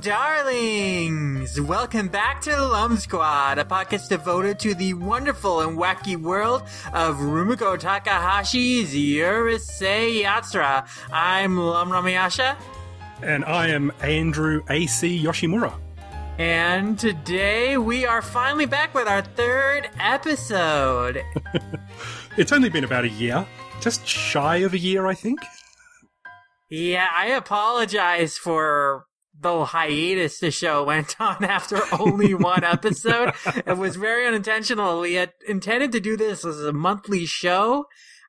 darlings! Welcome back to the Lum Squad, a podcast devoted to the wonderful and wacky world of Rumiko Takahashi's Urusei Yatsura. I'm Lum Ramayasha. And I am Andrew A.C. Yoshimura. And today we are finally back with our third episode. it's only been about a year, just shy of a year, I think. Yeah, I apologize for the hiatus the show went on after only one episode. it was very unintentional. We had intended to do this as a monthly show,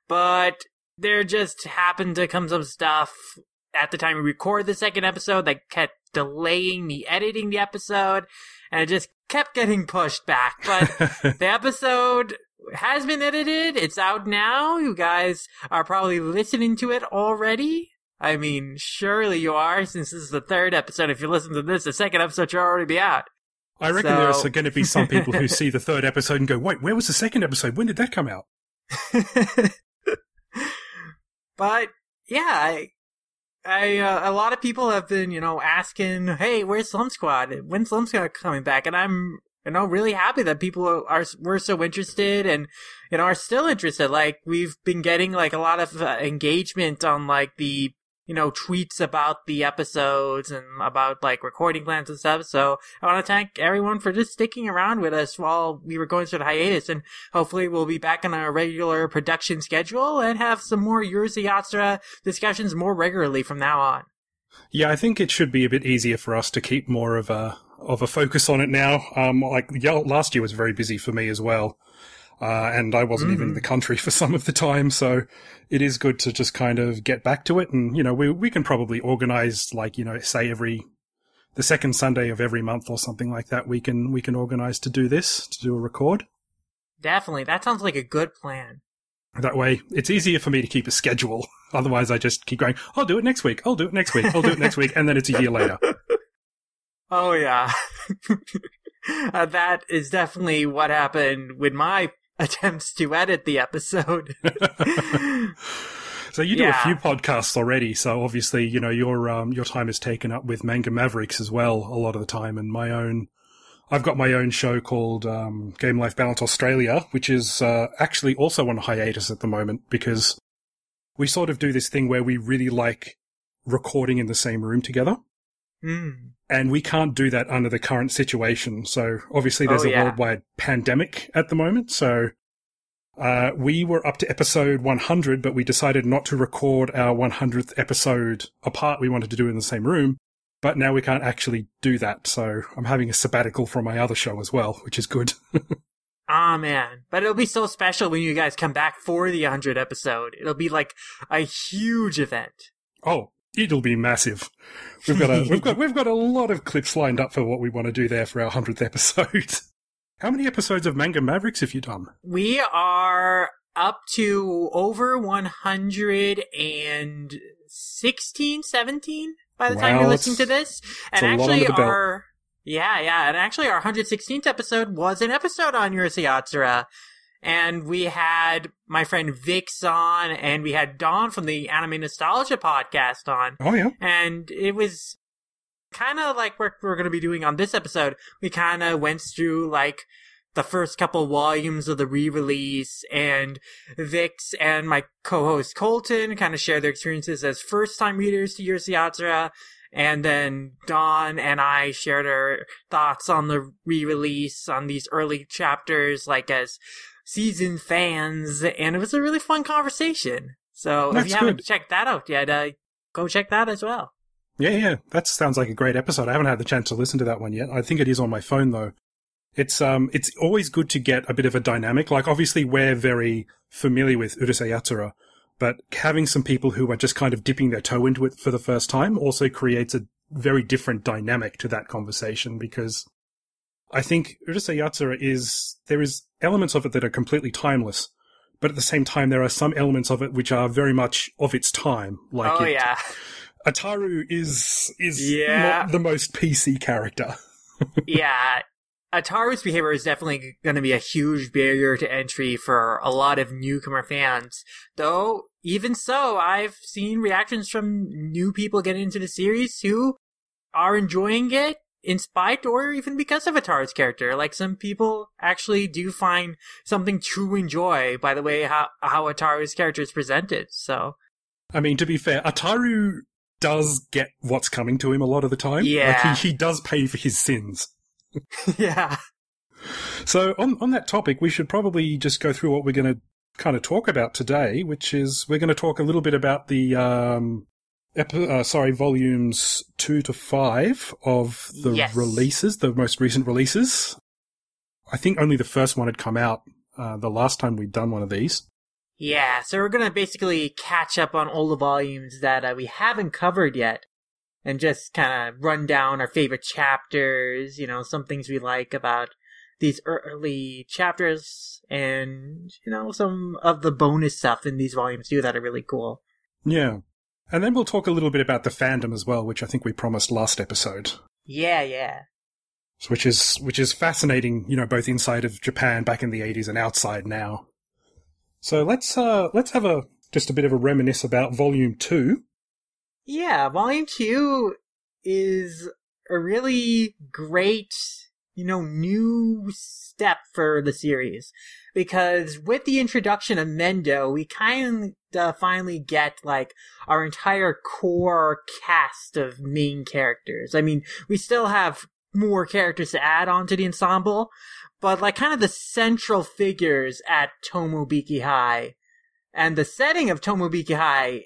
but there just happened to come some stuff at the time we record the second episode that kept delaying me editing the episode, and it just kept getting pushed back. But the episode has been edited. It's out now. You guys are probably listening to it already. I mean, surely you are, since this is the third episode. If you listen to this, the second episode should already be out. I reckon so... there's going to be some people who see the third episode and go, wait, where was the second episode? When did that come out? but, yeah, I, I uh, a lot of people have been, you know, asking, "Hey, where's Lum Squad? When's Lum Squad coming back?" And I'm, you know, really happy that people are were so interested and you know are still interested. Like we've been getting like a lot of uh, engagement on like the you know, tweets about the episodes and about like recording plans and stuff. So I want to thank everyone for just sticking around with us while we were going through the hiatus. And hopefully we'll be back on our regular production schedule and have some more Yatsura discussions more regularly from now on. Yeah, I think it should be a bit easier for us to keep more of a of a focus on it now. Um, like last year was very busy for me as well. Uh, and I wasn't mm. even in the mm. country for some of the time. So it is good to just kind of get back to it. And, you know, we, we can probably organize like, you know, say every, the second Sunday of every month or something like that. We can, we can organize to do this, to do a record. Definitely. That sounds like a good plan. That way, it's easier for me to keep a schedule. Otherwise, I just keep going, I'll do it next week. I'll do it next week. I'll do it next week. And then it's a year later. Oh, yeah. uh, that is definitely what happened with my attempts to edit the episode. so you do yeah. a few podcasts already, so obviously you know your um, your time is taken up with Manga Mavericks as well a lot of the time, and my own. I've got my own show called um, Game Life Balance Australia, which is uh, actually also on hiatus at the moment because we sort of do this thing where we really like recording in the same room together. Mm. And we can't do that under the current situation. So obviously there's oh, yeah. a worldwide pandemic at the moment. So uh, we were up to episode 100, but we decided not to record our 100th episode apart. We wanted to do it in the same room, but now we can't actually do that. So I'm having a sabbatical from my other show as well, which is good. Ah, oh, man. But it'll be so special when you guys come back for the 100 episode. It'll be like a huge event. Oh, it'll be massive. We've got a we've got we've got a lot of clips lined up for what we want to do there for our hundredth episode. How many episodes of Manga Mavericks have you done? We are up to over 116, 17 by the wow, time you're listening to this. And actually our yeah, yeah, and actually our 116th episode was an episode on Urusei Yatsura and we had my friend Vix on, and we had Dawn from the Anime Nostalgia podcast on. Oh yeah, and it was kind of like what we're going to be doing on this episode. We kind of went through like the first couple volumes of the re-release, and Vix and my co-host Colton kind of shared their experiences as first-time readers to Urusei Yatsura. And then Dawn and I shared our thoughts on the re-release on these early chapters, like as season fans, and it was a really fun conversation. So That's if you haven't good. checked that out yet, uh, go check that as well. Yeah, yeah, that sounds like a great episode. I haven't had the chance to listen to that one yet. I think it is on my phone though. It's um, it's always good to get a bit of a dynamic. Like obviously we're very familiar with Urusei Yatsura, but having some people who are just kind of dipping their toe into it for the first time also creates a very different dynamic to that conversation because I think Urusei Yatsura is, there is elements of it that are completely timeless, but at the same time, there are some elements of it which are very much of its time. Like, oh it, yeah, Ataru is is yeah. not the most PC character. yeah, Ataru's behavior is definitely going to be a huge barrier to entry for a lot of newcomer fans. Though, even so, I've seen reactions from new people getting into the series who are enjoying it in spite or even because of Ataru's character. Like some people actually do find something to enjoy by the way how how Ataru's character is presented. So I mean, to be fair, Ataru does get what's coming to him a lot of the time. Yeah. Like he, he does pay for his sins. yeah. So on on that topic, we should probably just go through what we're going to kind of talk about today, which is we're going to talk a little bit about the um, uh, sorry, volumes two to five of the Yes. releases, the most recent releases. I think only the first one had come out uh, the last time we'd done one of these. Yeah, so we're gonna basically catch up on all the volumes that uh, we haven't covered yet, and just kind of run down our favorite chapters. You know, some things we like about these early chapters, and you know, some of the bonus stuff in these volumes too that are really cool. Yeah. And then we'll talk a little bit about the fandom as well, which I think we promised last episode. Yeah, yeah, which is which is fascinating, you know, both inside of Japan back in the 80s and outside now. So let's uh let's have a just a bit of a reminisce about volume 2. yeah. Volume two is a really great, you know, new step for the series because with the introduction of Mendo, we kind of finally get like our entire core cast of main characters. I mean, we still have more characters to add on to the ensemble, but like kind of the central figures at Tomobiki High and the setting of Tomobiki High,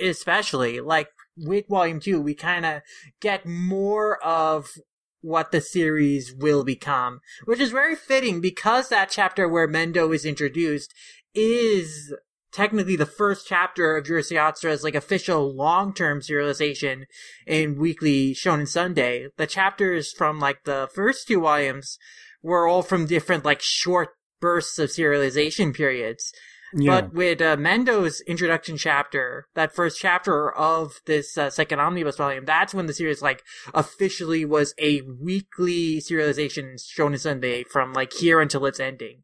especially like with Volume 2, we kind of get more of what the series will become, which is very fitting because that chapter where Mendo is introduced is technically the first chapter of Urusei Yatsura's like official long-term serialization in Weekly Shonen Sunday. The chapters from like the first two volumes were all from different like short bursts of serialization periods. Yeah. But with uh, Mendo's introduction chapter, that first chapter of this uh, second omnibus volume, that's when the series like officially was a weekly serialization Shonen Sunday from like here until its ending.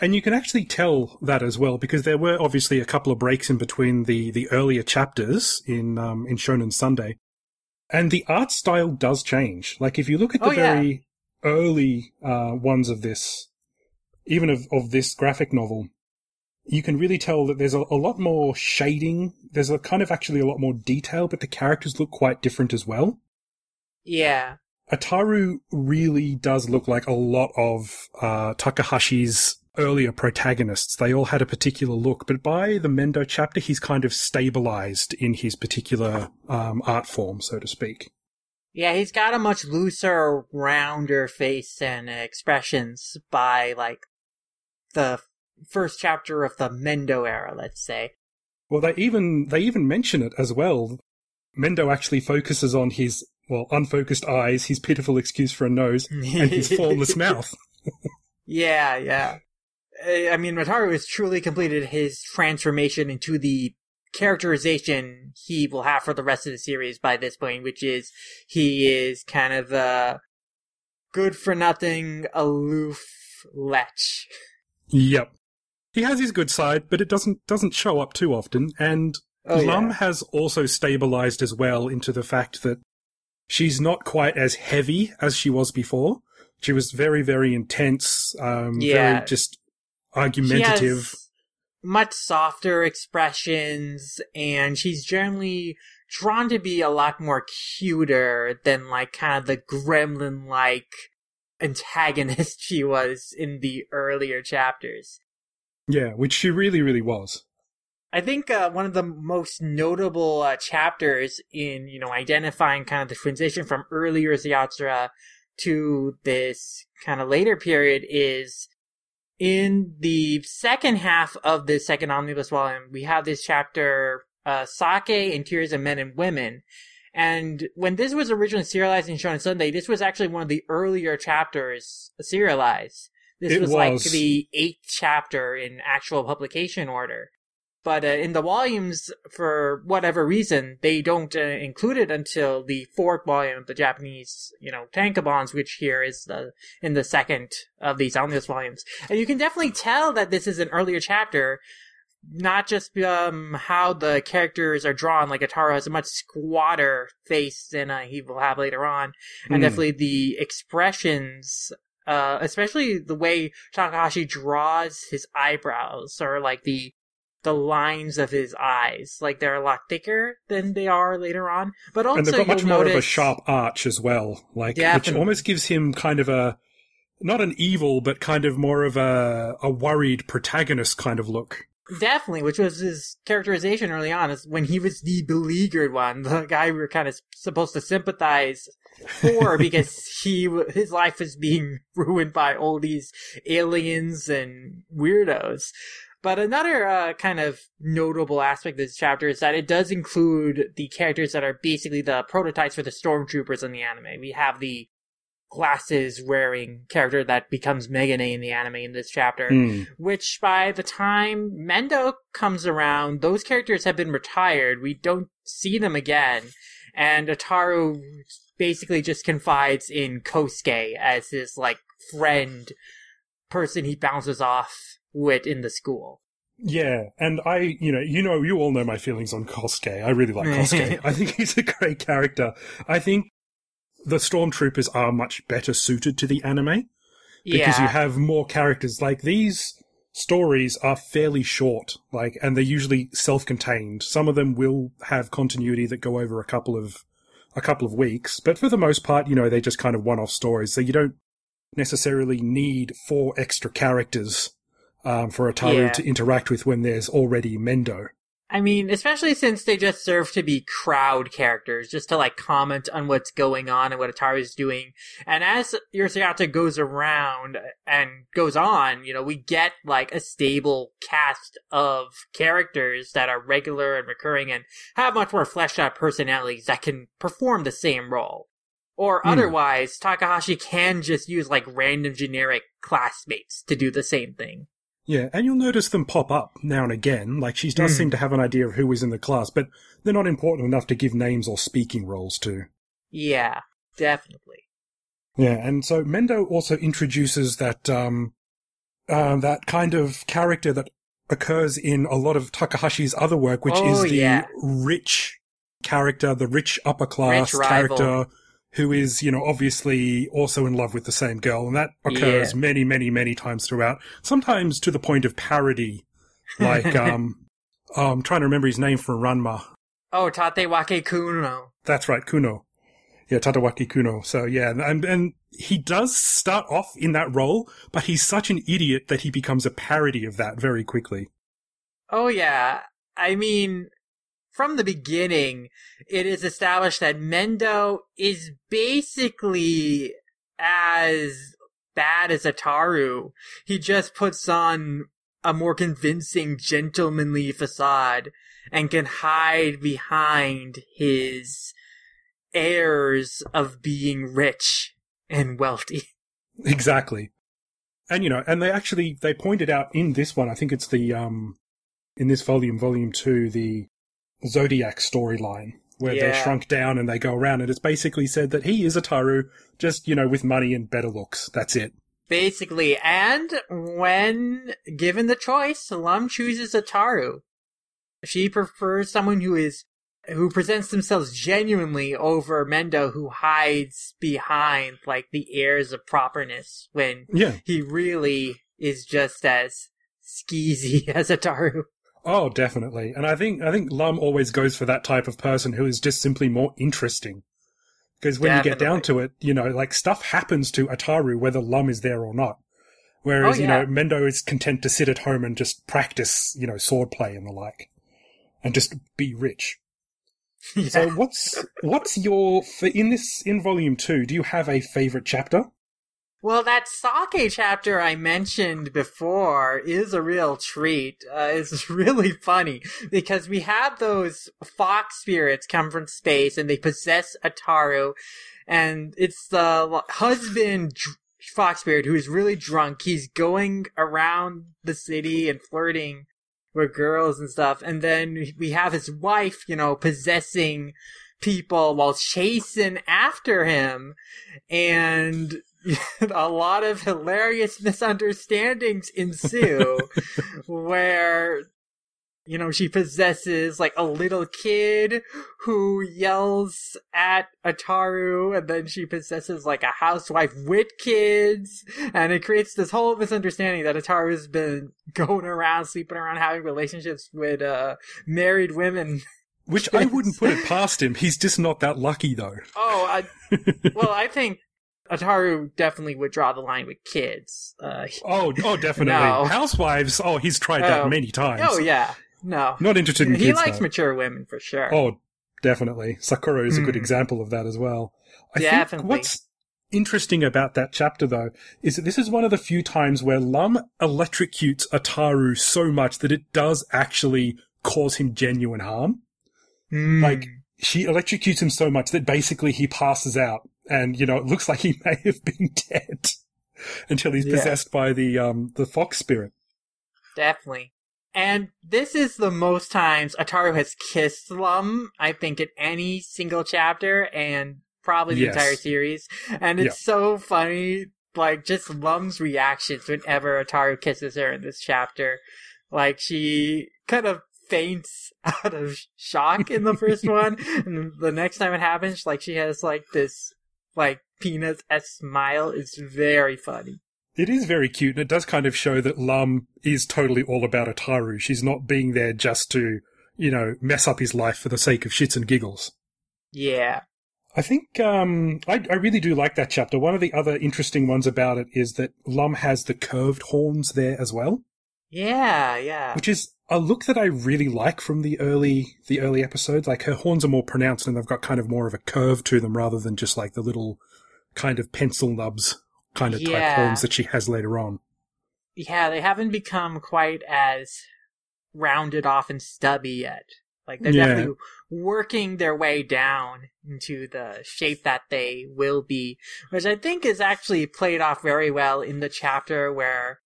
And you can actually tell that as well because there were obviously a couple of breaks in between the the earlier chapters in um in Shonen Sunday. And the art style does change. Like if you look at the Oh, yeah. very early uh ones of this even of of this graphic novel, you can really tell that there's a, a lot more shading. There's a kind of actually a lot more detail, but the characters look quite different as well. Yeah. Ataru really does look like a lot of uh, Takahashi's earlier protagonists. They all had a particular look, but by the Mendo chapter, he's kind of stabilized in his particular um, art form, so to speak. Yeah, he's got a much looser, rounder face and expressions by like the first chapter of the Mendo era, let's say. Well, they even they even mention it as well. Mendo actually focuses on his well unfocused eyes, his pitiful excuse for a nose, and his formless mouth. Yeah, yeah. I mean, Mataru has truly completed his transformation into the characterization he will have for the rest of the series by this point, which is he is kind of a good for nothing, aloof lech. Yep. He has his good side, but it doesn't doesn't show up too often. And Oh, Lum yeah. has also stabilized as well into the fact that she's not quite as heavy as she was before. She was very, very intense, um, Yeah. very just argumentative. much softer expressions, and she's generally drawn to be a lot more cuter than like kind of the gremlin like antagonist she was in the earlier chapters. Yeah, which she really, really was. I think uh, one of the most notable uh, chapters in you know identifying kind of the transition from earlier Yatsura to this kind of later period is in the second half of the second omnibus volume. We have this chapter, uh, "Sake and Tears of Men and Women." And when this was originally serialized in Shonen Sunday, this was actually one of the earlier chapters serialized. This It was, like the eighth chapter in actual publication order. But uh, in the volumes, for whatever reason, they don't uh, include it until the fourth volume of the Japanese, you know, tankobons, which here is the in the second of these omnibus volumes. And you can definitely tell that this is an earlier chapter not just um, how the characters are drawn. Like Ataru has a much squatter face than uh, he will have later on, and Mm. definitely the expressions, uh, especially the way Takahashi draws his eyebrows, or like the the lines of his eyes. Like they're a lot thicker than they are later on. But also, and they've got much more of a sharp arch as well, like which almost gives him kind of a not an evil, but kind of more of a a worried protagonist kind of look. Definitely, which was his characterization early on, is when he was the beleaguered one, the guy we were kind of supposed to sympathize for because he his life was being ruined by all these aliens and weirdos. But another uh, kind of notable aspect of this chapter is that it does include the characters that are basically the prototypes for the stormtroopers in the anime. We have the glasses wearing character that becomes Megane in the anime in this chapter Hmm. which by the time Mendo comes around, those characters have been retired. We don't see them again. And Ataru basically just confides in Kosuke as his, like, friend person he bounces off with in the school. Yeah, and I, you know, you know, you all know my feelings on Kosuke. I really like Kosuke. I think he's a great character. I think the stormtroopers are much better suited to the anime because yeah. you have more characters. Like these stories are fairly short, like, and they're usually self-contained. Some of them will have continuity that go over a couple of a couple of weeks, but for the most part, you know, they're just kind of one-off stories. So you don't necessarily need four extra characters um, for Ataru Yeah. to interact with when there's already Mendo. I mean, especially since they just serve to be crowd characters, just to like comment on what's going on and what Ataru's doing. And as Urusei Yatsura goes around and goes on, you know, we get like a stable cast of characters that are regular and recurring and have much more fleshed out personalities that can perform the same role. Or Hmm. otherwise, Takahashi can just use like random generic classmates to do the same thing. Yeah, and you'll notice them pop up now and again. Like she does Mhm. seem to have an idea of who is in the class, but they're not important enough to give names or speaking roles to. Yeah, definitely. Yeah, and so Mendo also introduces that um, uh, that kind of character that occurs in a lot of Takahashi's other work, which Oh, is the yeah. rich character, the rich upper class character who is, you know, obviously also in love with the same girl, and that occurs Yeah. many, many, many times throughout. Sometimes to the point of parody, like um, oh, I'm trying to remember his name from Ranma. Oh, Tatewaki Kuno. That's right, Kuno. Yeah, Tatewaki Kuno. So yeah, and and he does start off in that role, but he's such an idiot that he becomes a parody of that very quickly. Oh yeah. I mean, from the beginning, it is established that Mendo is basically as bad as Ataru. He just puts on a more convincing gentlemanly facade and can hide behind his airs of being rich and wealthy. Exactly. And you know, and they actually they pointed out in this one, I think it's the um in this volume, volume two, the Zodiac storyline, where they're shrunk down and they go around and it's basically said that he is Ataru, just, you know, with money and better looks. That's it. Basically, and when given the choice, Lum chooses Ataru. She prefers someone who is who presents themselves genuinely over Mendo who hides behind like the airs of properness when Yeah. he really is just as skeezy as Ataru. Oh, definitely. And I think I think Lum always goes for that type of person who is just simply more interesting. Because when you get down to it, you know, like stuff happens to Ataru whether Lum is there or not. Whereas, Oh, you know, Mendo is content to sit at home and just practice, you know, swordplay and the like. And just be rich. So what's what's your in this in volume two, do you have a favorite chapter? Well, that sake chapter I mentioned before is a real treat. Uh, it's really funny because we have those fox spirits come from space and they possess Ataru, and it's the husband fox spirit who is really drunk. He's going around the city and flirting with girls and stuff, and then we have his wife, you know, possessing people while chasing after him, and a lot of hilarious misunderstandings ensue where you know, she possesses like a little kid who yells at Ataru, and then she possesses like a housewife with kids, and it creates this whole misunderstanding that Ataru's been going around, sleeping around, having relationships with uh, married women. Which I wouldn't put it past him. He's just not that lucky, though. Oh, I, well, I think Ataru definitely would draw the line with kids. Uh, oh, oh, definitely. No. Housewives. Oh, he's tried that Oh. many times. oh yeah, no, Not interested in kids. he kids. likes though. mature women for sure. Oh, definitely. Sakura is a good Hmm. example of that as well. I Definitely. think what's interesting about that chapter, though, is that this is one of the few times where Lum electrocutes Ataru so much that it does actually cause him genuine harm. Mm. Like, she electrocutes him so much that basically he passes out, and you know it looks like he may have been dead until he's Yeah. possessed by the um the fox spirit. Definitely. And this is the most times Ataru has kissed Lum, I think, in any single chapter and probably the Yes. entire series. And it's so funny, like, just Lum's reactions whenever Ataru kisses her in this chapter. Like, she kind of faints out of shock in the first one. And the next time it happens, like, she has, like, this, like, peanuts-esque smile. is very funny. It is very cute, and it does kind of show that Lum is totally all about Ataru. She's not being there just to, you know, mess up his life for the sake of shits and giggles. Yeah. I think um, I, I really do like that chapter. One of the other interesting ones about it is that Lum has the curved horns there as well, Yeah, yeah. which is a look that I really like from the early the early episodes. Like her horns are more pronounced and they've got kind of more of a curve to them rather than just like the little kind of pencil nubs kind of type horns that she has later on. Yeah, they haven't become quite as rounded off and stubby yet. Like they're Yeah. definitely working their way down into the shape that they will be, which I think is actually played off very well in the chapter where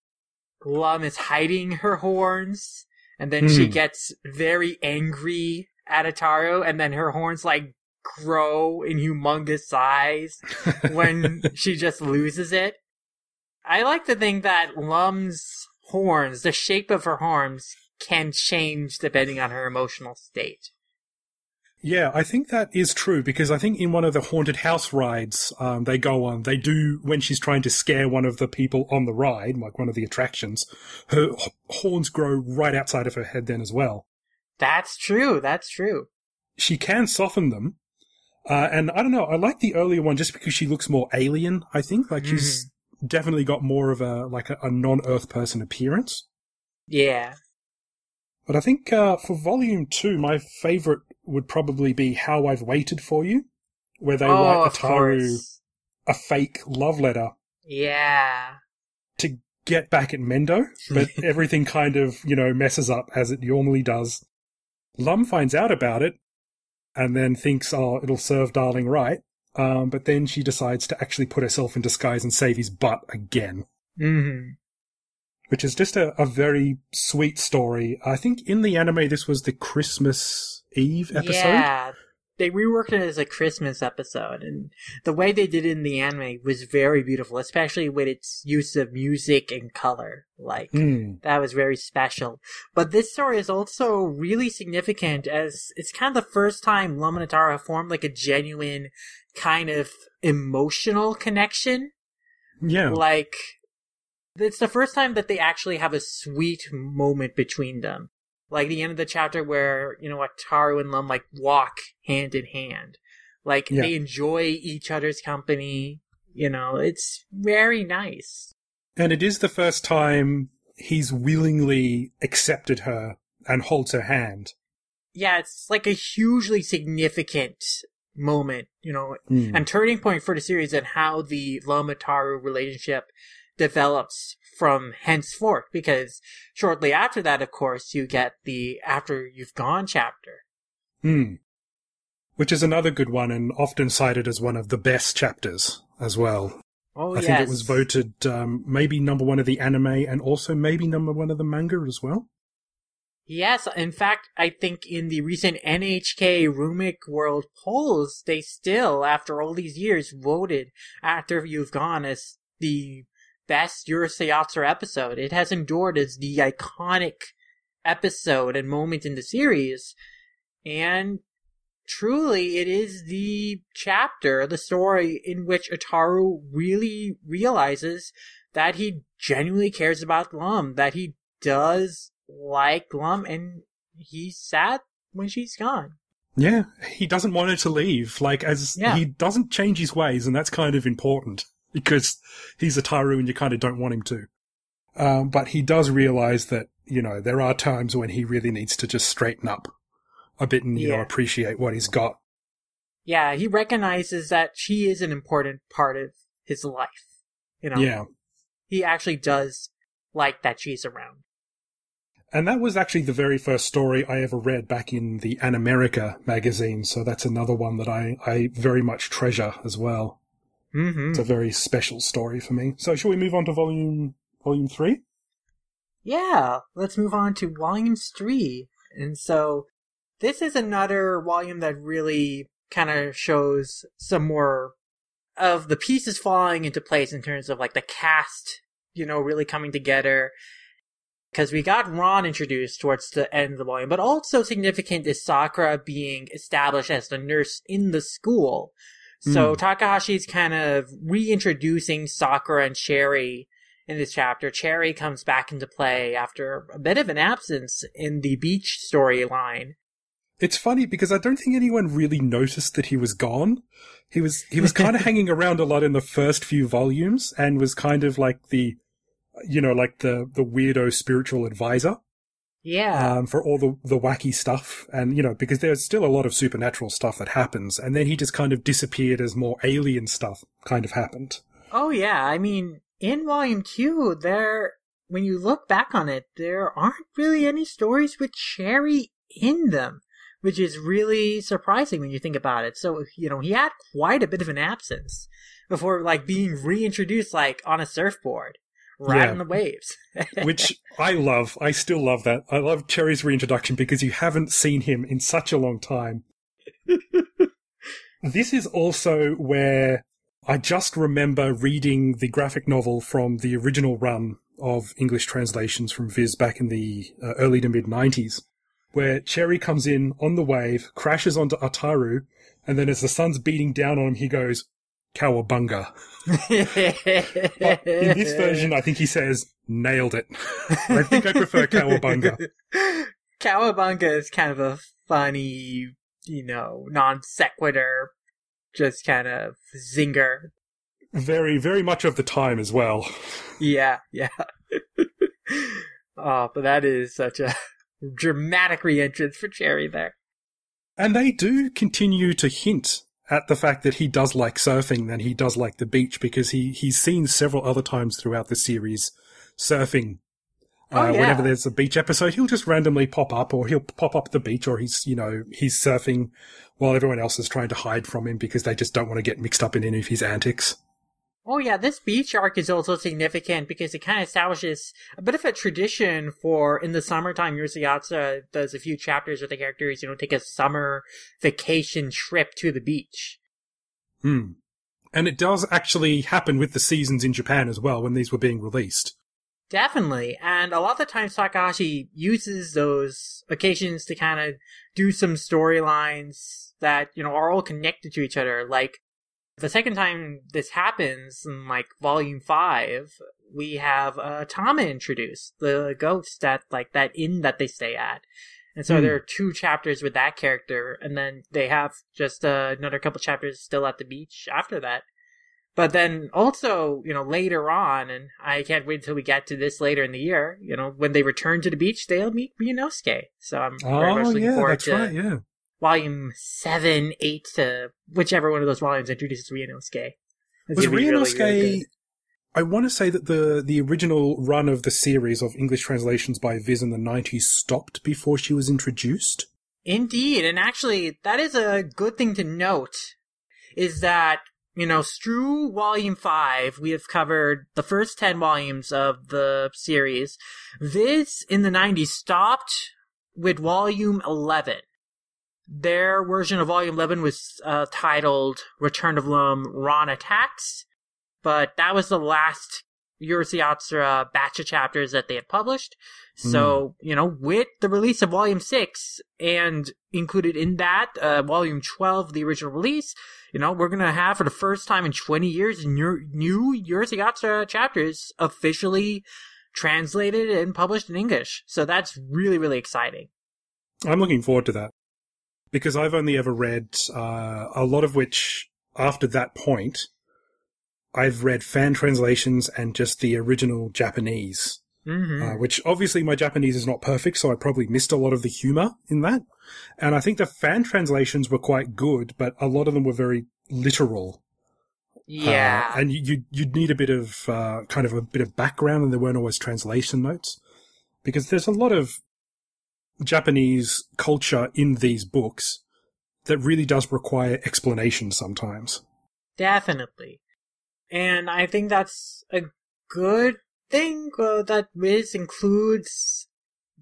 Lum is hiding her horns, and then she Hmm. gets very angry at Ataru, and then her horns like grow in humongous size when she just loses it. I like to think that Lum's horns, the shape of her horns, can change depending on her emotional state. Yeah, I think that is true because I think in one of the haunted house rides um, they go on, they do when she's trying to scare one of the people on the ride, like one of the attractions, her h- horns grow right outside of her head then as well. That's true. That's true. She can soften them, uh, and I don't know. I like the earlier one just because she looks more alien. I think like she's definitely got more of a like a, a non-Earth person appearance. Yeah. But I think uh, for volume two, my favorite would probably be "How I've Waited for You," where they oh, write Ataru a fake love letter Yeah. to get back at Mendo, but everything kind of, you know, messes up as it normally does. Lum finds out about it and then thinks, oh, it'll serve Darling right. Um, but then she decides to actually put herself in disguise and save his butt again, hmm which is just a, a very sweet story. I think in the anime, this was the Christmas Eve episode. Yeah. They reworked it as a Christmas episode, and the way they did it in the anime was very beautiful, especially with its use of music and color. Like, Mm, That was very special. But this story is also really significant as it's kind of the first time and formed like a genuine kind of emotional connection. yeah. Like, it's the first time that they actually have a sweet moment between them. Like the end of the chapter where, you know, Ataru and Lum like walk hand in hand. Like Yeah. they enjoy each other's company. You know, it's very nice. And it is the first time he's willingly accepted her and holds her hand. yeah, it's like a hugely significant moment, you know, Mm. and turning point for the series and how the Lomataru relationship develops from henceforth. Because shortly after that, of course, you get the After You've Gone chapter. Hmm. Which is another good one and often cited as one of the best chapters as well. Oh, yeah. I yes. think it was voted um, maybe number one of the anime and also maybe number one of the manga as well. Yes, in fact, I think in the recent NHK Rumic World polls, they still, after all these years, voted After You've Gone as the best Urusei Yatsura episode. It has endured as the iconic episode and moment in the series. And truly, it is the chapter, the story in which Ataru really realizes that he genuinely cares about Lum, that he does like Lum, and he's sad when she's gone. Yeah, he doesn't want her to leave. Like, as Yeah. he doesn't change his ways, and that's kind of important because he's Ataru and you kind of don't want him to. Um, but he does realize that, you know, there are times when he really needs to just straighten up a bit and, you know, appreciate what he's got. Yeah, he recognizes that she is an important part of his life. You know, Yeah. he actually does like that she's around. And that was actually the very first story I ever read back in the Animerica magazine. So that's another one that I, I very much treasure as well. Mm-hmm. It's a very special story for me. So shall we move on to volume, volume three? Yeah, let's move on to volume three. And so this is another volume that really kind of shows some more of the pieces falling into place in terms of like the cast, you know, really coming together. Because we got Ron introduced towards the end of the volume, but also significant is Sakura being established as the nurse in the school. So hmm. Takahashi's kind of reintroducing Sakura and Cherry in this chapter. Cherry comes back into play after a bit of an absence in the beach storyline. It's funny because I don't think anyone really noticed that he was gone. He was he was kind of hanging around a lot in the first few volumes and was kind of like the you know like the the weirdo spiritual advisor Yeah. um, for all the the wacky stuff and you know because there's still a lot of supernatural stuff that happens and then he just kind of disappeared as more alien stuff kind of happened. oh yeah. I mean, in volume two, there, when you look back on it, there aren't really any stories with Cherry in them, which is really surprising when you think about it. So, you know, he had quite a bit of an absence before like being reintroduced like on a surfboard, right Yeah. on the waves. which I love. I still love that. I love Cherry's reintroduction because you haven't seen him in such a long time. this is also where I just remember reading the graphic novel from the original run of English translations from Viz back in the uh, early to mid 90s, where Cherry comes in on the wave, crashes onto Ataru, and then as the sun's beating down on him, he goes, Cowabunga. But in this version, I think he says, nailed it. I think I prefer Cowabunga. Cowabunga is kind of a funny, you know, non sequitur, just kind of zinger. Very, very much of the time as well. Yeah, yeah. oh, but that is such a dramatic re-entrance for Cherry there. And they do continue to hint at the fact that he does like surfing than he does like the beach because he, he's seen several other times throughout the series surfing. Oh, uh, yeah. Whenever there's a beach episode, he'll just randomly pop up or he'll pop up the beach or he's, you know, he's surfing while everyone else is trying to hide from him because they just don't want to get mixed up in any of his antics. Oh yeah, this beach arc is also significant because it kind of establishes a bit of a tradition for in the summertime. Urusei Yatsura does a few chapters with the characters, you know, take a summer vacation trip to the beach. Hmm. And it does actually happen with the seasons in Japan as well when these were being released. Definitely. And a lot of the times Takahashi uses those occasions to kind of do some storylines that, you know, are all connected to each other. Like, the second time this happens, in like volume five, we have uh, Tama introduced, the ghost at like that inn that they stay at. And so Hmm. there are two chapters with that character, and then they have just uh, another couple chapters still at the beach after that. But then also, you know, later on, and I can't wait until we get to this later in the year, you know, when they return to the beach, they'll meet Ryunosuke. So I'm very much Oh, looking yeah, forward that's to right, yeah. Volume 7, 8, to whichever one of those volumes introduces Ryunosuke. It's Was gonna really, really. I want to say that the the original run of the series of English translations by Viz in the nineties stopped before she was introduced. Indeed, and actually, that is a good thing to note, is that, you know, through volume 5, we have covered the first 10 volumes of the series. Viz in the 90s stopped with volume 11. Their version of volume 11 was uh, titled Return of Lum Ron Attacks, but that was the last Urusei batch of chapters that they had published. So, you know, with the release of Volume 6 and included in that, uh, Volume 12, the original release, you know, we're gonna have for the first time in 20 years new, new chapters officially translated and published in English. So that's really, really exciting. I'm looking forward to that because I've only ever read uh, a lot of which after that point I've read fan translations and just the original Japanese, Mm-hmm. uh, which obviously my Japanese is not perfect, so I probably missed a lot of the humor in that. And I think the fan translations were quite good, but a lot of them were very literal. yeah. Uh, and you, you'd, you'd need a bit of uh, kind of a bit of background, and there weren't always translation notes because there's a lot of Japanese culture in these books that really does require explanation sometimes. Definitely. And I think that's a good thing uh, that Viz includes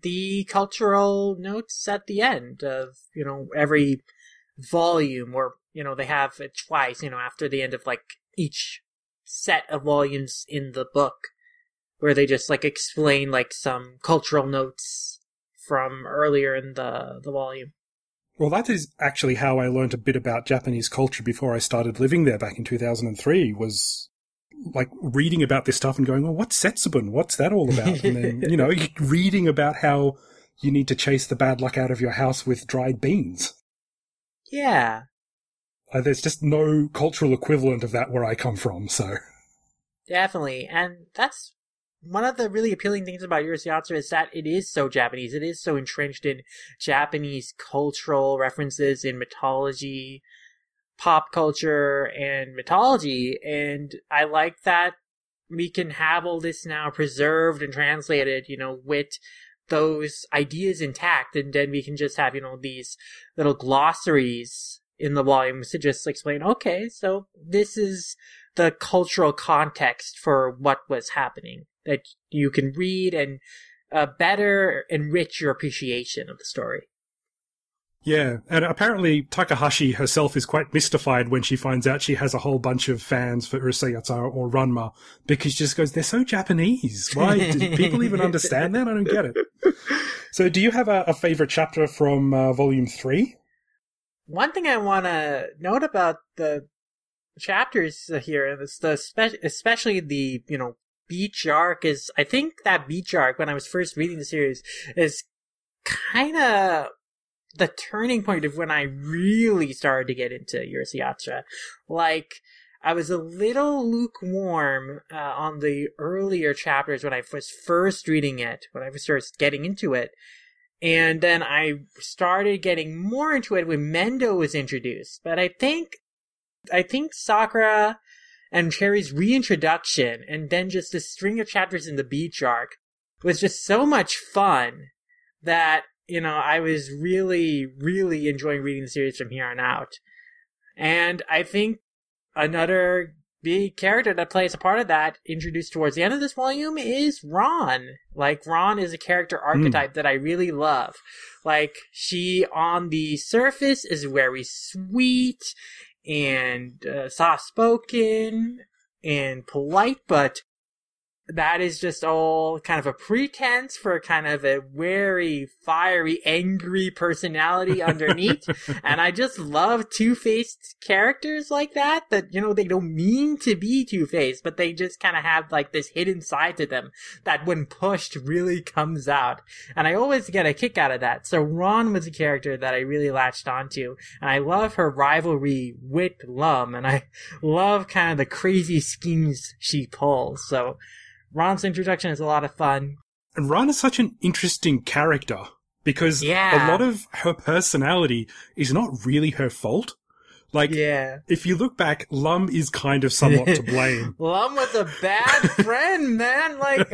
the cultural notes at the end of, you know, every volume, or, you know, they have it twice, you know, after the end of like each set of volumes in the book, where they just like explain like some cultural notes from earlier in the, the volume. Well, that is actually how I learned a bit about Japanese culture before I started living there back in 2003 was like reading about this stuff and going, well, what's Setsubun? What's that all about? And then, you know, reading about how you need to chase the bad luck out of your house with dried beans. Yeah. Uh, there's just no cultural equivalent of that where I come from, so. Definitely, and that's one of the really appealing things about Yatsura is that it is so Japanese. It is so entrenched in Japanese cultural references in mythology, pop culture, and mythology. And I like that we can have all this now preserved and translated, you know, with those ideas intact. And then we can just have, you know, these little glossaries in the volumes to just explain, okay, so this is the cultural context for what was happening that you can read and uh, better enrich your appreciation of the story. Yeah, and apparently Takahashi herself is quite mystified when she finds out she has a whole bunch of fans for Urusei Yatsura or Ranma because she just goes, they're so Japanese. Why? Do people even understand that? I don't get it. So do you have a, a favorite chapter from uh, volume three? One thing I want to note about the chapters here is the spe- especially the you know beach arc is I think that beach arc when I was first reading the series is kind of the turning point of when I really started to get into Urusei Yatsura. Like I was a little lukewarm uh, on the earlier chapters when I was first reading it, when I was first getting into it. And then I started getting more into it when Mendo was introduced. But I think, I think Sakura and Cherry's reintroduction and then just a string of chapters in the beach arc was just so much fun that, you know, I was really, really enjoying reading the series from here on out. And I think another big character that plays a part of that introduced towards the end of this volume is Ron. Like Ron is a character archetype mm. that I really love. Like she on the surface is very sweet and uh, soft spoken and polite, but that is just all kind of a pretense for kind of a very fiery, angry personality underneath. and I just love two-faced characters like that, that, you know, they don't mean to be two-faced, but they just kind of have like this hidden side to them that when pushed really comes out. And I always get a kick out of that. So Ron was a character that I really latched onto. And I love her rivalry with Lum. And I love kind of the crazy schemes she pulls. So, Ron's introduction is a lot of fun. And Ron is such an interesting character because yeah. a lot of her personality is not really her fault. Like, yeah. if you look back, Lum is kind of somewhat to blame. Lum was a bad friend, man. Like,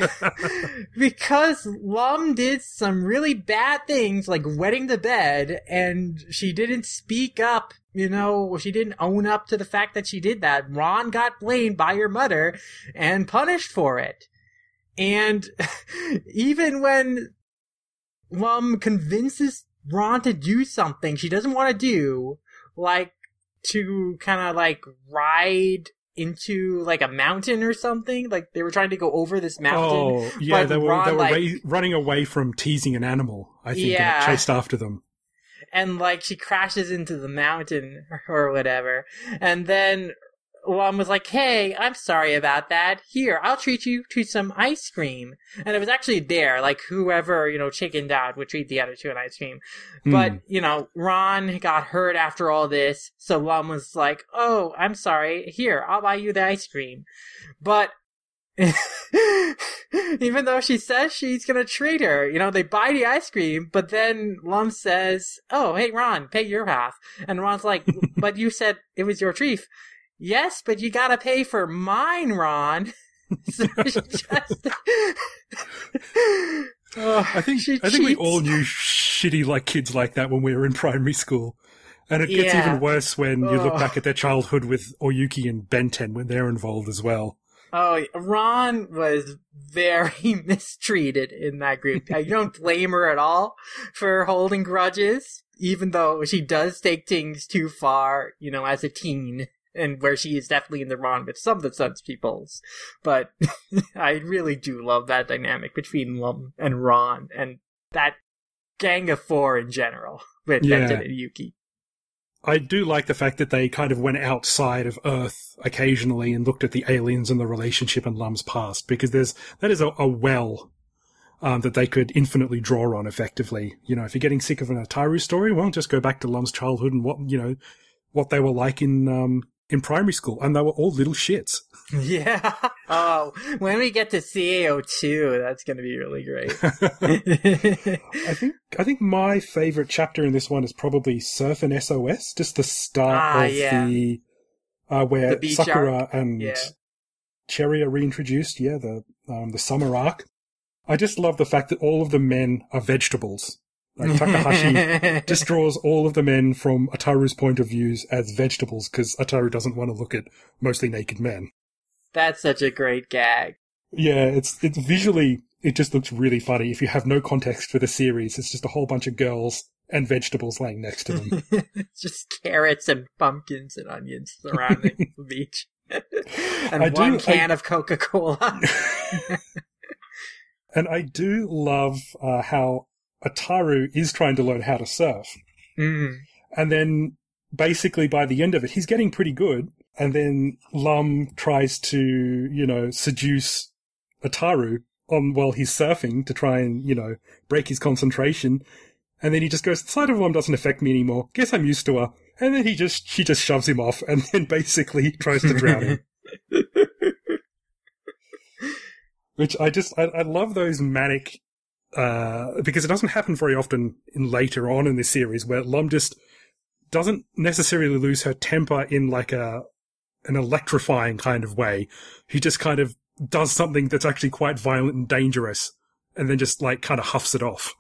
because Lum did some really bad things, like wetting the bed, and she didn't speak up. You know, she didn't own up to the fact that she did that. Ron got blamed by your mother and punished for it. And even when Lum convinces Ron to do something she doesn't want to do, like to kind of like ride into like a mountain or something. Like they were trying to go over this mountain. Oh, yeah, but they were Ron, they were like- ra- running away from teasing an animal. I think Yeah. chased after them. and like she crashes into the mountain or whatever. And then Lum was like, "Hey, I'm sorry about that. Here, I'll treat you to some ice cream." And it was actually there, like whoever you know chickened out would treat the other to an ice cream. But Hmm. you know, Ron got hurt after all this, so Lum was like, "Oh, I'm sorry. Here, I'll buy you the ice cream." But even though she says she's gonna treat her, you know, they buy the ice cream, but then Lum says, "Oh, hey, Ron, pay your half," and Ron's like, "But you said it was your treat." Yes, but you gotta pay for mine, Ron. so she just. Oh, I think she I think we all knew shitty like kids like that when we were in primary school. And it gets Yeah. even worse when you look back oh. at their childhood with Oyuki and Benten when they're involved as well. Oh, Ron was very mistreated in that group. I don't blame her at all for holding grudges, even though she does take things too far, you know, as a teen, and where she is definitely in the wrong with some of the Suns peoples. But I really do love that dynamic between Lum and Ron, and that gang of four in general, with Yeah. Benten and Yuki. I do like the fact that they kind of went outside of Earth occasionally and looked at the aliens and the relationship in Lum's past because there's that is a, a well um, that they could infinitely draw on effectively. You know, if you're getting sick of an Ataru story, well, just go back to Lum's childhood and what you know what they were like in um, in primary school, and they were all little shits. Yeah. Oh, when we get to CAO2, that's going to be really great. I think I think my favorite chapter in this one is probably Surf and SOS, just the start Ah, of yeah. the uh, where The Sakura arc, and yeah. Cherry are reintroduced. Yeah, the um, the summer arc. I just love the fact that all of the men are vegetables. Like Takahashi just draws all of the men from Ataru's point of views as vegetables because Ataru doesn't want to look at mostly naked men. That's such a great gag. Yeah, it's it's visually it just looks really funny. If you have no context for the series, it's just a whole bunch of girls and vegetables laying next to them. It's just carrots and pumpkins and onions surrounding the beach. and I do- one I- can of Coca Cola. and I do love uh, how Ataru is trying to learn how to surf, mm. and then basically by the end of it, he's getting pretty good. And then Lum tries to, you know, seduce Ataru on while he's surfing to try and, you know, break his concentration. And then he just goes, the sight of Lum doesn't affect me anymore. Guess I'm used to her. And then he just, she just shoves him off and then basically tries to drown him. Which I just, I, I love those manic, uh, because it doesn't happen very often in later on in this series where Lum just doesn't necessarily lose her temper in like a, an electrifying kind of way. He just kind of does something that's actually quite violent and dangerous and then just like kind of huffs it off.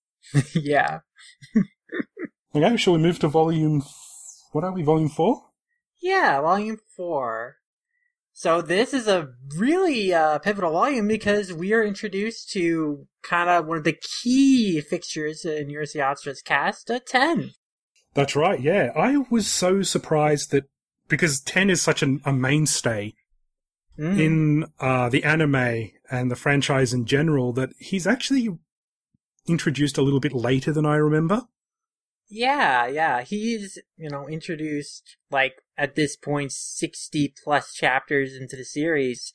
yeah. Okay, shall we move to volume, what are we, volume four? Yeah, volume four. So this is a really uh, pivotal volume because we are introduced to kind of one of the key fixtures in Urusei Yatsura's cast, uh, Ten. That's right, yeah. I was so surprised that because Ten is such an, a mainstay Mm. in uh, the anime and the franchise in general that he's actually introduced a little bit later than I remember. Yeah, yeah. He's, you know, introduced, like, at this point, 60 plus chapters into the series.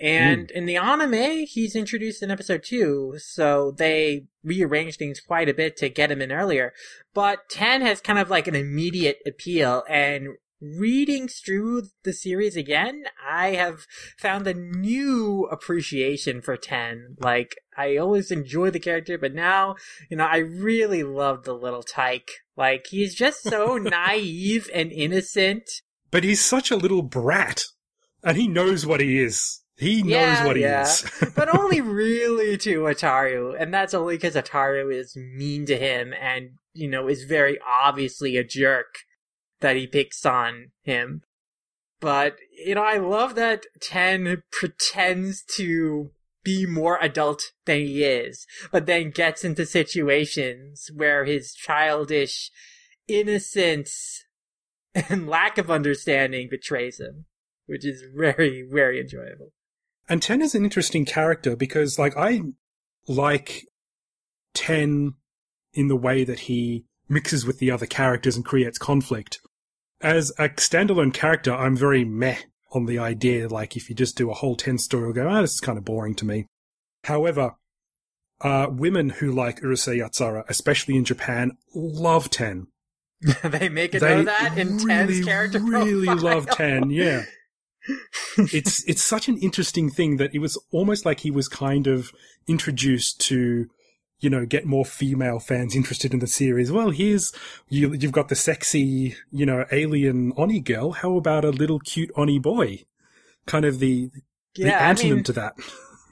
And hmm. in the anime, he's introduced in episode 2, so they rearranged things quite a bit to get him in earlier. But Ten has kind of like an immediate appeal, and reading through the series again, I have found a new appreciation for Ten. Like, I always enjoy the character, but now you know, I really love the little tyke. Like, he's just so naive and innocent. But he's such a little brat and he knows what he is. He knows Yeah, what he yeah. is. But only really to Ataru. And that's only because Ataru is mean to him and, you know, is very obviously a jerk that he picks on him. But, you know, I love that Ten pretends to be more adult than he is, but then gets into situations where his childish innocence and lack of understanding betrays him, which is very, very enjoyable. And Ten is an interesting character because, like, I like Ten in the way that he mixes with the other characters and creates conflict. As a standalone character, I'm very meh on the idea. Like, if you just do a whole Ten story, you'll go, ah, oh, this is kind of boring to me. However, uh, women who like Urusei Yatsura, especially in Japan, love Ten. they make it know that in really, Ten's character really profile. love Ten. Yeah, it's it's such an interesting thing that it was almost like he was kind of introduced to you know, get more female fans interested in the series. Well, here's you, you've got the sexy, you know, alien Oni girl. How about a little cute Oni boy? Kind of the the Yeah, I antonym mean- to that.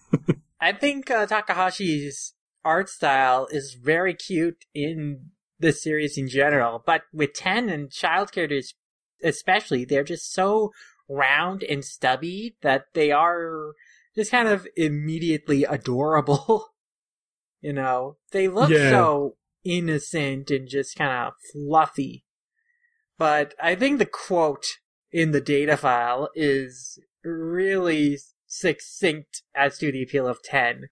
I think uh, Takahashi's art style is very cute in the series in general, but with Ten and child characters especially, they're just so round and stubby that they are just kind of immediately adorable. you know, they look Yeah. so innocent and just kind of fluffy. But I think the quote in the data file is really succinct as to the appeal of Ten.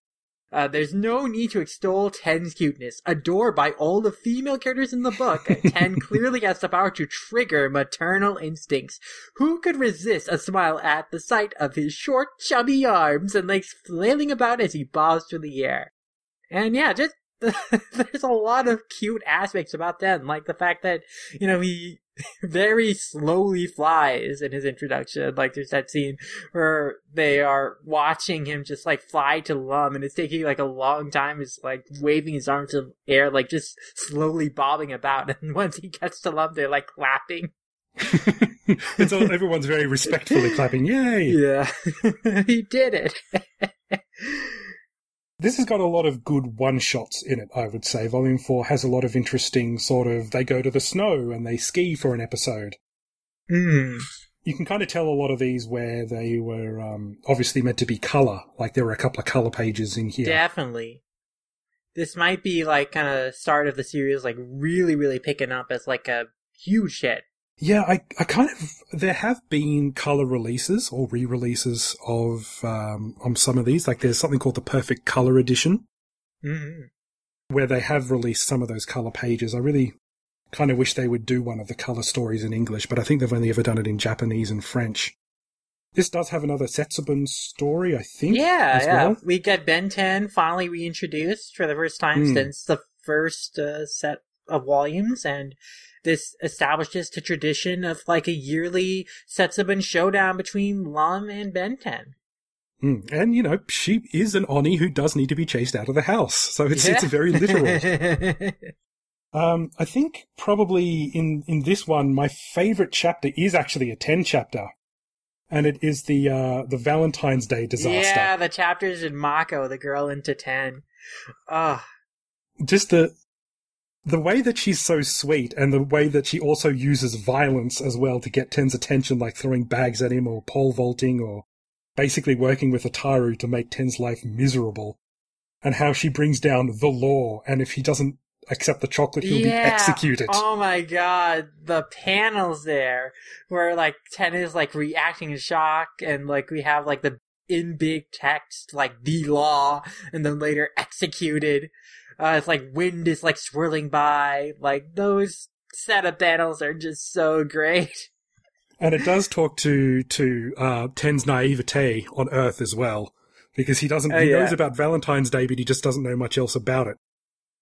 Uh, there's no need to extol Ten's cuteness. Adored by all the female characters in the book, Ten clearly has the power to trigger maternal instincts. Who could resist a smile at the sight of his short, chubby arms and legs flailing about as he bobs through the air? And yeah, just there's a lot of cute aspects about Ten, like the fact that, you know, he very slowly flies in his introduction. Like there's that scene where they are watching him just like fly to Lum and it's taking like a long time. He's like waving his arms in the air, like just slowly bobbing about. And once he gets to Lum, they're like clapping. it's all, everyone's very respectfully clapping. Yay! Yeah. he did it. This has got a lot of good one shots in it, I would say. Volume 4 has a lot of interesting sort of, they go to the snow and they ski for an episode. Hmm. You can kind of tell a lot of these where they were um, obviously meant to be colour, like there were a couple of colour pages in here. Definitely. This might be like kind of start of the series, like really, really picking up as like a huge hit. Yeah, I, I kind of there have been color releases or re-releases of um, on some of these. Like there's something called the Perfect Color Edition hmm where they have released some of those color pages. I really kind of wish they would do one of the color stories in English, but I think they've only ever done it in Japanese and French. This does have another Setsubun story, I think. Yeah, yeah. well. We get Benten finally reintroduced for the first time Hmm. since the first uh, set of volumes, and this establishes the tradition of like a yearly Setsubun showdown between Lum and Benten. Mm. And you know, she is an Oni who does need to be chased out of the house, so it's it's Yeah. very literal. Um, I think probably in, in this one, my favorite chapter is actually a Ten chapter. And it is the, uh, the Valentine's Day disaster. yeah, the chapters in Mako, the girl into Ten. Oh, Just the, the way that she's so sweet and the way that she also uses violence as well to get Ten's attention, like throwing bags at him or pole vaulting or basically working with Ataru to make Ten's life miserable. And how she brings down the law. And if he doesn't accept the chocolate, he'll be executed. Oh my god, the panels there where like Ten is like reacting in shock and like we have like the in big text like the law and then later executed. Uh, it's like wind is like swirling by. Like those setup panels are just so great. And it does talk to to uh, Ten's naivete on Earth as well, because he doesn't Oh, he yeah. knows about Valentine's Day, but he just doesn't know much else about it.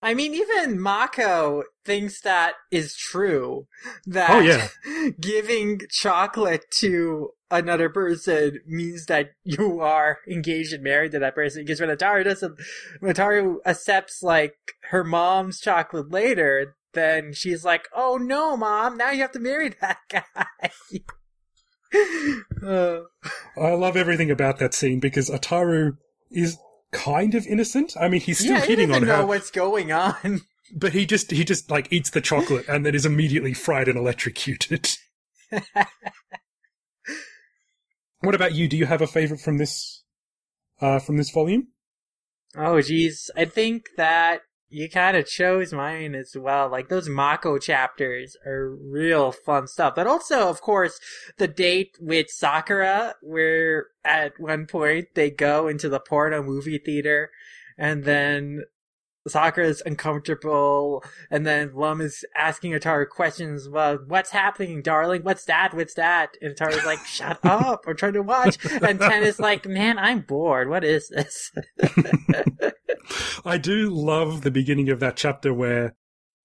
I mean, even Mako thinks that is true. That Oh, yeah. giving chocolate to another person means that you are engaged and married to that person. Because when Ataru doesn't, when Ataru accepts like her mom's chocolate later, then she's like, "Oh no, mom! Now you have to marry that guy." uh, I love everything about that scene because Ataru is kind of innocent. I mean, he's still yeah, he hitting doesn't on know her, what's going on. but he just he just like eats the chocolate and then is immediately fried and electrocuted. what about you? Do you have a favorite from this uh, from this volume? Oh, geez. I think that you kind of chose mine as well. Like those Mako chapters are real fun stuff. But also, of course, the date with Sakura, where at one point they go into the porno movie theater and then Sakura's uncomfortable, and then Lum is asking Ataru questions about what's happening, darling? What's that? What's that? And Ataru's like, shut up, I'm trying to watch. And Ten is like, man, I'm bored. What is this? I do love the beginning of that chapter where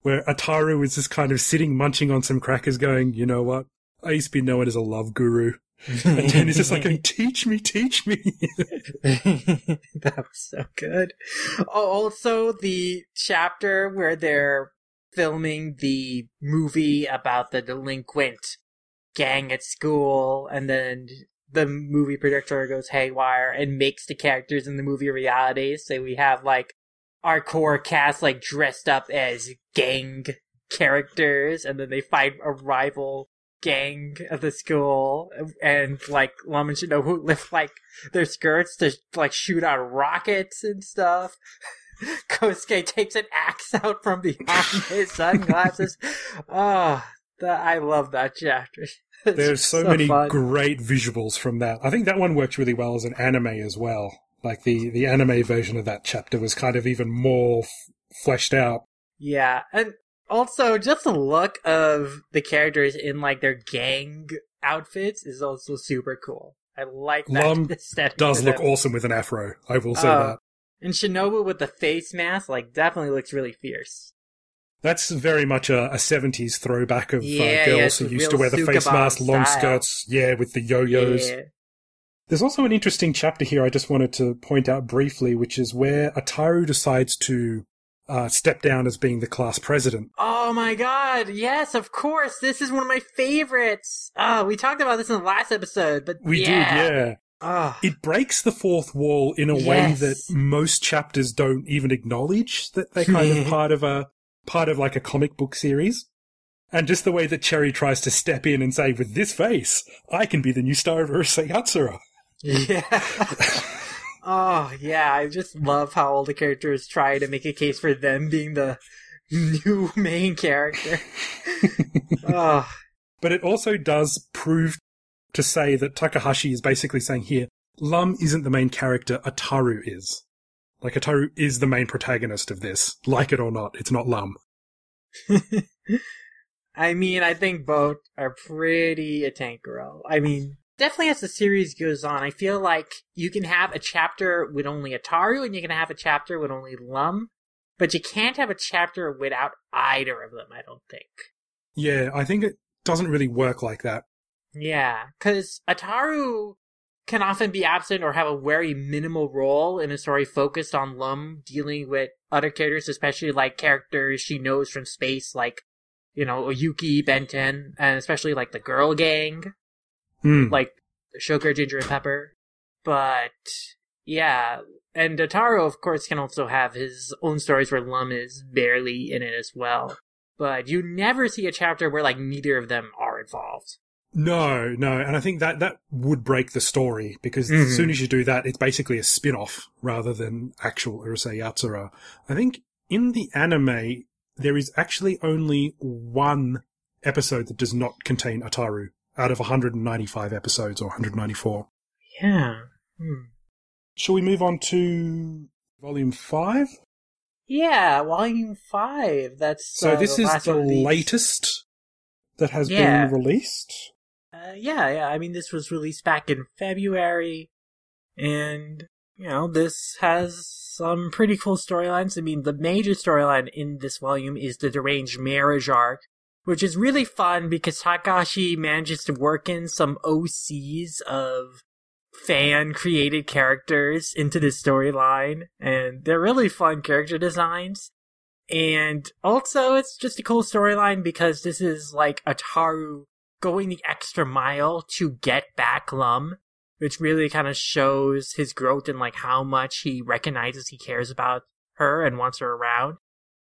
where Ataru is just kind of sitting munching on some crackers going, you know what? I used to be known as a love guru. And is just like, going, teach me, teach me. that was so good. Also, the chapter where they're filming the movie about the delinquent gang at school, and then the movie producer goes haywire and makes the characters in the movie reality. So we have like our core cast like dressed up as gang characters, and then they find a rival gang of the school and like Lum and Shinobu lift like their skirts to like shoot out rockets and stuff. Kosuke takes an axe out from behind his sunglasses. Oh, that, I love that chapter. It's There's so, so many fun. great visuals from that. I think that one works really well as an anime as well. Like the, the anime version of that chapter was kind of even more f- fleshed out. Yeah, and also just the look of the characters in like their gang outfits is also super cool. I like that Lum aesthetic. Does look them. awesome with an afro. I will say Oh. that. And Shinobu with the face mask, like, definitely looks really fierce. That's very much a, a 70s throwback of Yeah, uh, girls it's who used to wear the face mask, long style. skirts, yeah, with the yo-yos. Yeah. There's also an interesting chapter here I just wanted to point out briefly, which is where Ataru decides to uh, step down as being the class president. Oh my god, yes, of course. This is one of my favorites. Oh, we talked about this in the last episode, but We yeah. did, yeah. Oh, It breaks the fourth wall in a way that most chapters don't even acknowledge that they're kind of part of a part of like a comic book series. And just the way that Cherry tries to step in and say, with this face, I can be the new star of Urusei Yatsura. yeah. oh, yeah, I just love how all the characters try to make a case for them being the new main character. oh, But it also does prove to say that Takahashi is basically saying here, Lum isn't the main character, Ataru is. Like, Ataru is the main protagonist of this. Like it or not, it's not Lum. I mean, I think both are pretty a tank girl. I mean, definitely as the series goes on, I feel like you can have a chapter with only Ataru and you can have a chapter with only Lum, but you can't have a chapter without either of them, I don't think. Yeah, I think it doesn't really work like that. Yeah, because Ataru can often be absent or have a very minimal role in a story focused on Lum dealing with other characters, especially like characters she knows from space, like, you know, Oyuki, Benten, and especially like the girl gang, Hmm. like Sugar, Ginger, and Pepper. But, yeah, and Ataru, of course, can also have his own stories where Lum is barely in it as well. But you never see a chapter where, like, neither of them are involved. No, no, and I think that that would break the story because Mhm. as soon as you do that, it's basically a spin-off rather than actual Urusei Yatsura. I think in the anime there is actually only one episode that does not contain Ataru out of 195 episodes or 194. Yeah. Hmm. Shall we move on to volume 5? Yeah, volume five. That's So uh, this the is the release. latest that has Yeah. been released. Uh, yeah, yeah. I mean, this was released back in February, and you know, this has some pretty cool storylines. I mean, the major storyline in this volume is the deranged marriage arc, which is really fun because Takahashi manages to work in some OCs of fan created characters into the storyline, and they're really fun character designs. And also, it's just a cool storyline because this is like Ataru going the extra mile to get back Lum, which really kind of shows his growth and like how much he recognizes he cares about her and wants her around.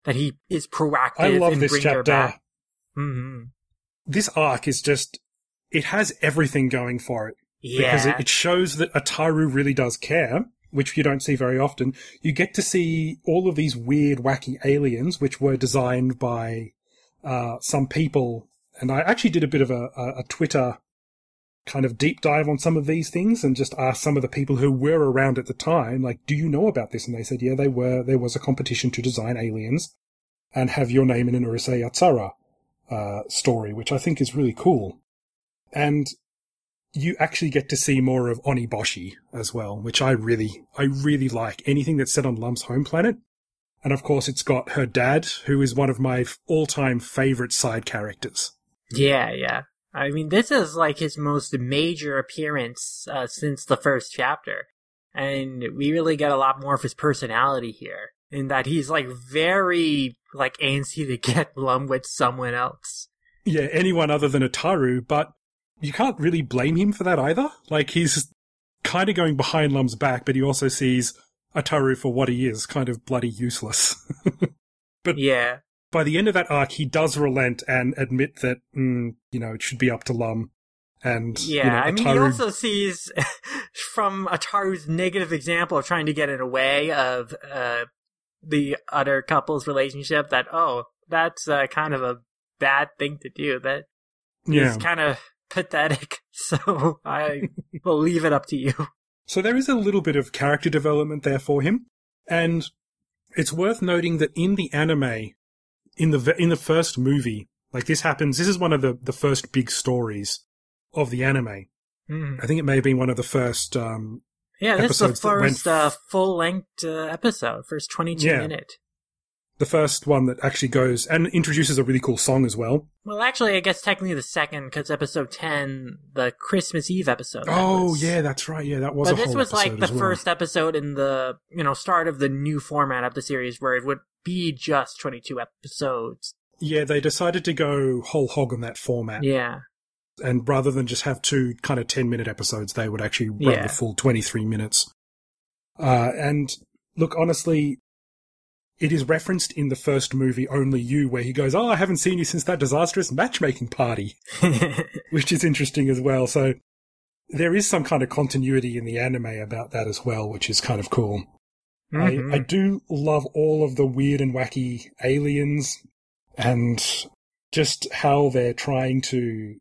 That he is proactive I love in this bringing her chapter. back. Hmm This arc is just it has everything going for it. because it, it shows that Ataru really does care. which you don't see very often, you get to see all of these weird, wacky aliens, which were designed by uh, some people. And I actually did a bit of a, a, a Twitter kind of deep dive on some of these things and just asked some of the people who were around at the time, like, do you know about this? And they said, yeah, they were. There was a competition to design aliens and have your name in an Urusei Yatsura uh, story, which I think is really cool. And you actually get to see more of Oniboshi as well, which I really, I really like. Anything that's set on Lum's home planet. And of course, it's got her dad, who is one of my all-time favorite side characters. Yeah, yeah. I mean, this is like his most major appearance uh, since the first chapter. And we really get a lot more of his personality here. In that he's like very like antsy to get Lum with someone else. Yeah, anyone other than Ataru, but you can't really blame him for that either. Like he's kind of going behind Lum's back, but he also sees Ataru for what he is, kind of bloody useless. but yeah, by the end of that arc, he does relent and admit that mm, you know it should be up to Lum. And yeah, you know, I mean, Ataru- he also sees from Ataru's negative example of trying to get in a way of uh, the other couple's relationship that oh, that's uh, kind of a bad thing to do. That yeah. is kind of pathetic. So I will leave it up to you. So there is a little bit of character development there for him, and it's worth noting that in the anime, in the in the first movie, like this happens. This is one of the the first big stories of the anime. Mm. I think it may have been one of the first. Um, Yeah, this is the first uh, full length uh, episode, first 22 Yeah. minute. the first one that actually goes and introduces a really cool song as well. Well, actually, I guess technically the second, because episode 10, the Christmas Eve episode. Oh was- yeah, that's right. Yeah, that was. But this was like the well. first episode in the, you know, start of the new format of the series where it would be just 22 episodes. Yeah, they decided to go whole hog on that format, Yeah. And rather than just have two kind of ten minute episodes, they would actually run Yeah. the full twenty three minutes. Uh, and look, honestly, it is referenced in the first movie, Only You, where he goes, "Oh, I haven't seen you since that disastrous matchmaking party," which is interesting as well. So there is some kind of continuity in the anime about that as well, which is kind of cool. Mhm. I, I do love all of the weird and wacky aliens and just how they're trying to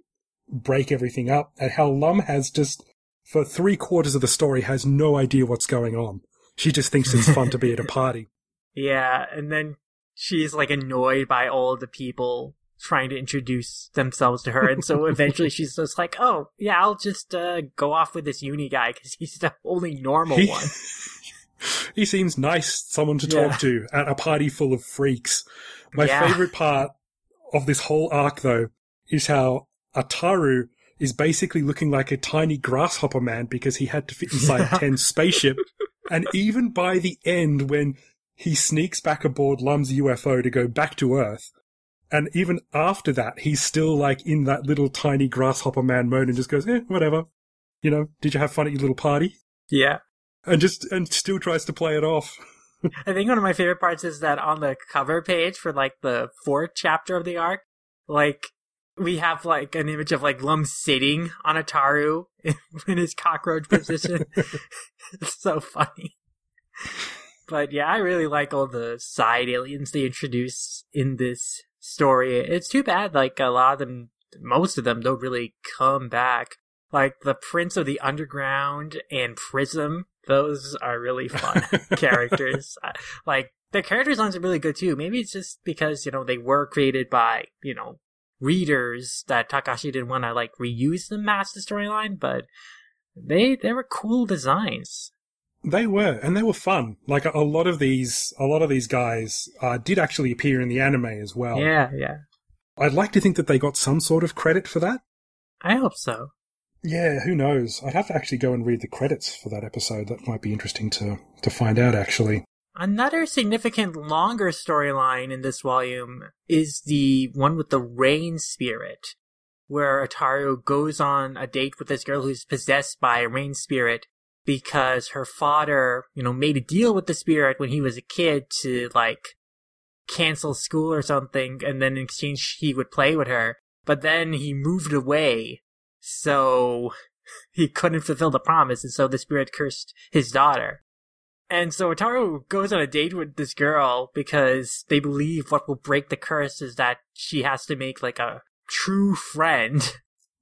break everything up and how Lum has just for three quarters of the story has no idea what's going on. She just thinks it's fun to be at a party. Yeah, and then she's like annoyed by all the people trying to introduce themselves to her, and so eventually she's just like, "Oh, yeah, I'll just uh, go off with this uni guy because he's the only normal He- one." he seems nice, someone to Yeah. talk to at a party full of freaks. My Yeah. favorite part of this whole arc, though, is how Ataru is basically looking like a tiny grasshopper man because he had to fit inside Ten's spaceship. And even by the end, when he sneaks back aboard Lum's UFO to go back to Earth, and even after that, he's still like in that little tiny grasshopper man mode and just goes, eh, whatever. You know, did you have fun at your little party? yeah. And just, and still tries to play it off. I think one of my favorite parts is that on the cover page for like the fourth chapter of the arc, like we have like an image of like Lum sitting on Ataru in his cockroach position. it's so funny. But yeah, I really like all the side aliens they introduce in this story. It's too bad like a lot of them most of them don't really come back. Like the Prince of the Underground and Prism, those are really fun characters. Like the character designs are really good too. Maybe it's just because you know they were created by you know readers that Takahashi didn't want to like reuse the as the storyline, but they they were cool designs. They were, and they were fun. Like a, a lot of these, a lot of these guys uh, did actually appear in the anime as well. Yeah, yeah. I'd like to think that they got some sort of credit for that. I hope so. Yeah, who knows? I'd have to actually go and read the credits for that episode. That might be interesting to to find out. Actually, Another significant longer storyline in this volume is the one with the rain spirit, where Ataru goes on a date with this girl who's possessed by a rain spirit because her father, you know, made a deal with the spirit when he was a kid to like cancel school or something, and then in exchange he would play with her. But then he moved away, so he couldn't fulfill the promise, and so the spirit cursed his daughter. And so Ataru goes on a date with this girl because they believe what will break the curse is that she has to make like a true friend.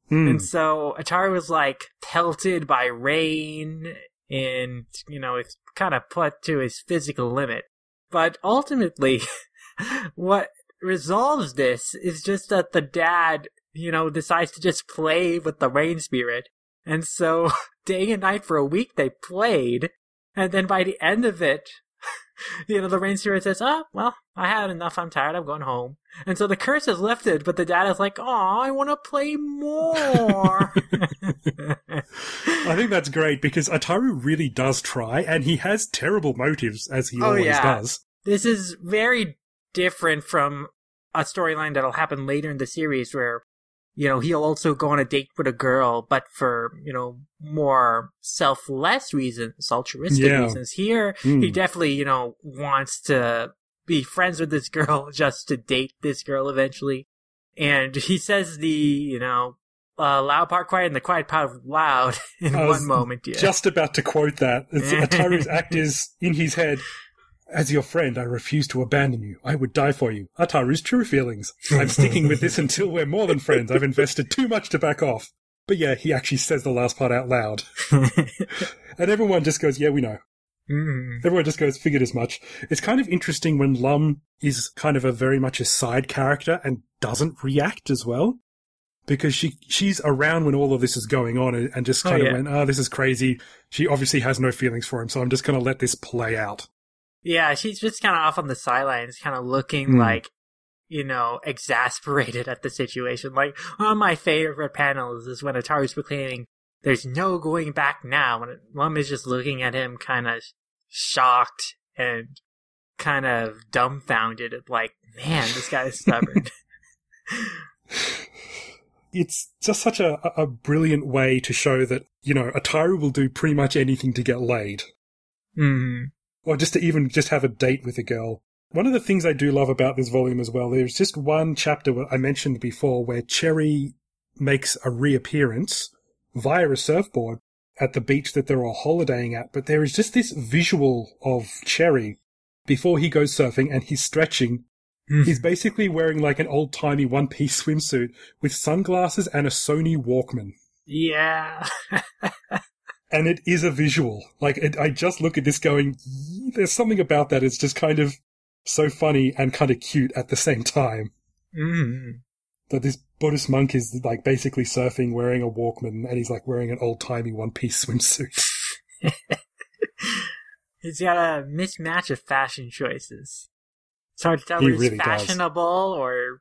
Hmm. And so Ataru was like pelted by rain and, you know, it's kind of put to his physical limit. But ultimately, what resolves this is just that the dad, you know, decides to just play with the rain spirit. And so day and night for a week they played. And then by the end of it, you know, the rain spirit says, oh, well, I had enough. I'm tired. I'm going home. And so the curse is lifted, but the dad is like, oh, I want to play more. I think that's great because Ataru really does try, and he has terrible motives, as he Oh, always yeah. does. this is very different from a storyline that'll happen later in the series where you know he'll also go on a date with a girl but for you know more selfless reasons altruistic Yeah. reasons here Hmm. he definitely you know wants to be friends with this girl just to date this girl eventually and he says the you know uh, loud part quiet and the quiet part loud in one moment yeah Just about to quote that. It's, Ataru's act is in his head. As your friend, I refuse to abandon you. I would die for you. Ataru's true feelings. I'm sticking with this until we're more than friends. I've invested too much to back off. But yeah, he actually says the last part out loud. And everyone just goes, yeah, we know. Mm. Everyone just goes, figured as much. It's kind of interesting when Lum is kind of a very much a side character and doesn't react as well. Because she she's around when all of this is going on and, and just Oh, kind of yeah. went, oh, this is crazy. She obviously has no feelings for him, so I'm just going to let this play out. Yeah, she's just kind of off on the sidelines, kind of looking Hmm. like, you know, exasperated at the situation. Like, one of my favorite panels is when Ataru's proclaiming, there's no going back now. And Mom is just looking at him kind of shocked and kind of dumbfounded at like, man, this guy is stubborn. It's just such a, a brilliant way to show that, you know, Ataru will do pretty much anything to get laid. mm. Or just to even just have a date with a girl. One of the things I do love about this volume as well, there's just one chapter I mentioned before where Cherry makes a reappearance via a surfboard at the beach that they're all holidaying at, but there is just this visual of Cherry before he goes surfing and he's stretching. Mm. He's basically wearing like an old timey one piece swimsuit with sunglasses and a Sony Walkman. Yeah. and it is a visual. Like it, I just look at this going, there's something about that. It's just kind of so funny and kind of cute at the same time. mm. That this Buddhist monk is like basically surfing, wearing a Walkman, and he's like wearing an old timey one piece swimsuit. He's got a mismatch of fashion choices. It's hard to tell He really does. fashionable or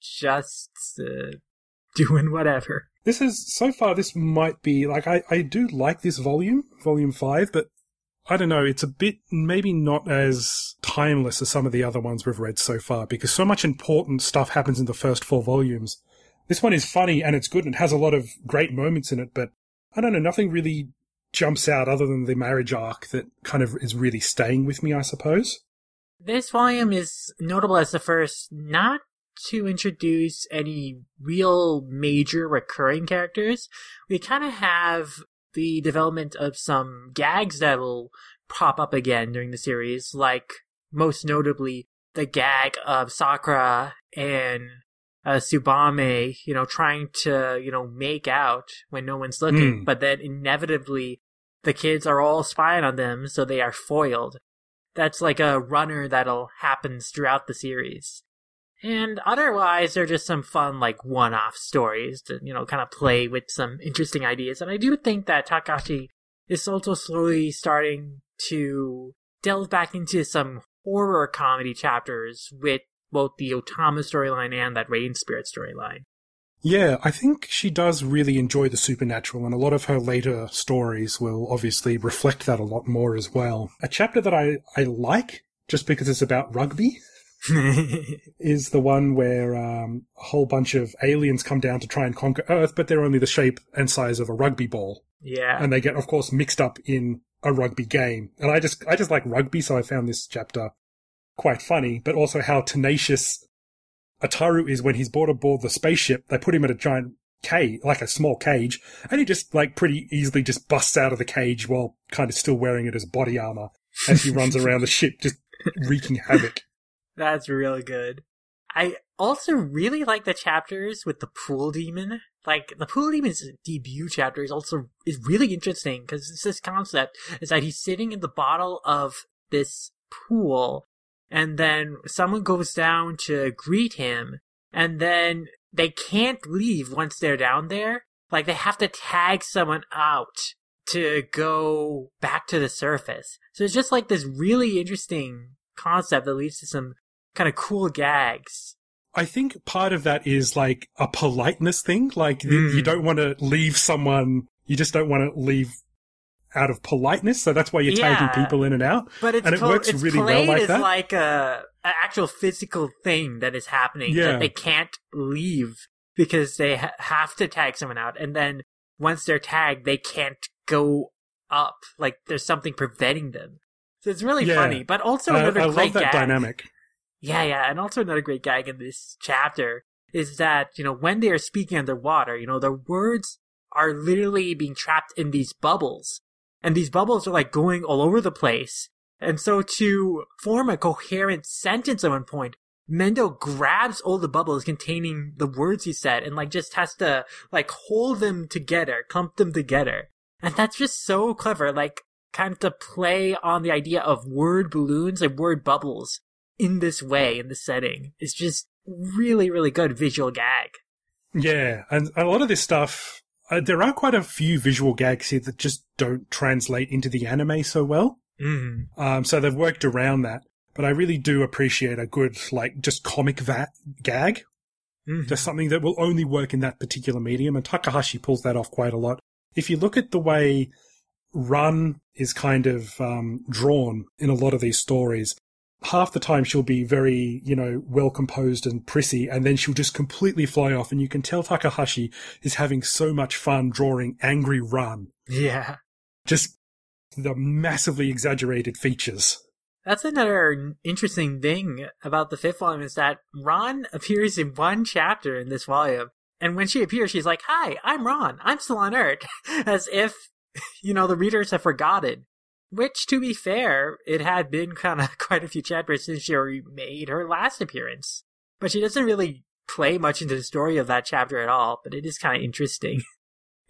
just uh, doing whatever. This is so far. This might be like I I do like this volume, volume five, but I don't know. It's a bit maybe not as timeless as some of the other ones we've read so far because so much important stuff happens in the first four volumes. This one is funny and it's good and it has a lot of great moments in it, but I don't know. Nothing really jumps out other than the marriage arc that kind of is really staying with me. I suppose. This volume is notable as the first not to introduce any real major recurring characters. We kind of have the development of some gags that'll pop up again during the series, like most notably the gag of Sakura and uh, Tsubame, you know, trying to, you know, make out when no one's looking, Hmm. but then inevitably the kids are all spying on them, so they are foiled that's like a runner that'll happens throughout the series. And otherwise, they're just some fun, like, one off stories to, you know, kind of play with some interesting ideas. And I do think that Takahashi is also slowly starting to delve back into some horror comedy chapters with both the Otama storyline and that Rain Spirit storyline. Yeah, I think she does really enjoy the supernatural, and a lot of her later stories will obviously reflect that a lot more as well. A chapter that I, I like, just because it's about rugby, is the one where um, a whole bunch of aliens come down to try and conquer Earth, but they're only the shape and size of a rugby ball, yeah. and they get, of course, mixed up in a rugby game. And I just, I just like rugby, so I found this chapter quite funny, but also how tenacious Ataru is when he's brought aboard the spaceship. They put him in a giant cage, like a small cage, and he just like pretty easily just busts out of the cage while kind of still wearing it as body armor. as he runs around the ship, just wreaking havoc. That's really good. I also really like the chapters with the pool demon. Like the pool demon's debut chapter is also is really interesting because it's this concept is that he's sitting in the bottle of this pool, and then someone goes down to greet him, and then they can't leave once they're down there. Like they have to tag someone out to go back to the surface. So it's just like this really interesting concept that leads to some kind of cool gags. I think part of that is like a politeness thing. Like Mm. you don't want to leave someone, you just don't want to leave out of politeness. So that's why you're Yeah. tagging people in and out. But it's And it works it's really well like that. like a an actual physical thing that is happening Yeah. that they can't leave because they ha- have to tag someone out, and then once they're tagged, they can't go up. Like there's something preventing them. So it's really Yeah. funny, but also I, another I great love that gag. dynamic. Yeah, yeah, and also another great gag in this chapter is that you know when they are speaking underwater, you know their words are literally being trapped in these bubbles, and these bubbles are like going all over the place. And so to form a coherent sentence at one point, Mendo grabs all the bubbles containing the words he said and like just has to like hold them together, clump them together. And that's just so clever, like kind of to play on the idea of word balloons and word bubbles in this way, in the setting. is just really, really good visual gag. Yeah, and a lot of this stuff, uh, there are quite a few visual gags here that just don't translate into the anime so well. Mm. Um, so they've worked around that. But I really do appreciate a good, like, just comic va- gag. Mhm. Just something that will only work in that particular medium. And Takahashi pulls that off quite a lot. If you look at the way Run is kind of um, drawn in a lot of these stories, half the time she'll be very, you know, well composed and prissy, and then she'll just completely fly off. And you can tell Takahashi is having so much fun drawing angry Run. Yeah. Just the massively exaggerated features. That's another interesting thing about the fifth volume is that Ron appears in one chapter in this volume. And when she appears, she's like, Hi, I'm Ron. I'm still on Earth. As if, you know, the readers have forgotten. Which, to be fair, it had been kind of quite a few chapters since she made her last appearance. But she doesn't really play much into the story of that chapter at all, but it is kind of interesting.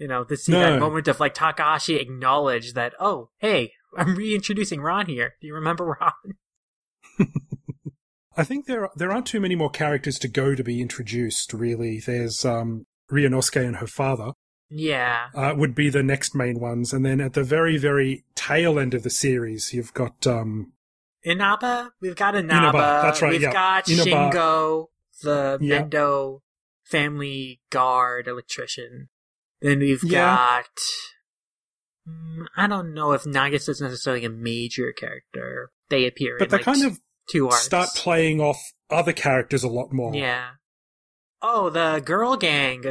You know, to see that moment of like Takahashi acknowledge that, oh, hey, I'm reintroducing Ron here. Do you remember Ron? I think there there aren't too many more characters to go to be introduced. Really, there's um, Ryunosuke and her father Yeah. uh, would be the next main ones, and then at the very very tail end of the series, you've got um, Inaba? We've got Inaba. Inaba, that's right, We've yeah. got Inaba. Shingo, the Yeah. Mendo family guard electrician. Then we've Yeah. got. Mm, I don't know if Nagus is necessarily a major character. They appear but in they like kind of two arcs. start playing off other characters a lot more. Yeah. Oh, the girl gang.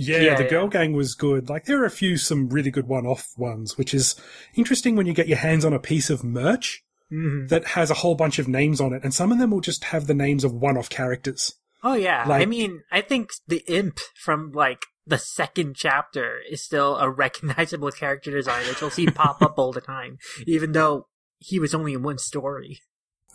Yeah, Yeah, the yeah. Girl Gang was good. Like there are a few some really good one-off ones, which is interesting when you get your hands on a piece of merch Mhm. that has a whole bunch of names on it, and some of them will just have the names of one-off characters. Oh yeah, I mean, I think the imp from like the second chapter is still a recognizable character design that you'll see pop up all the time, even though he was only in one story.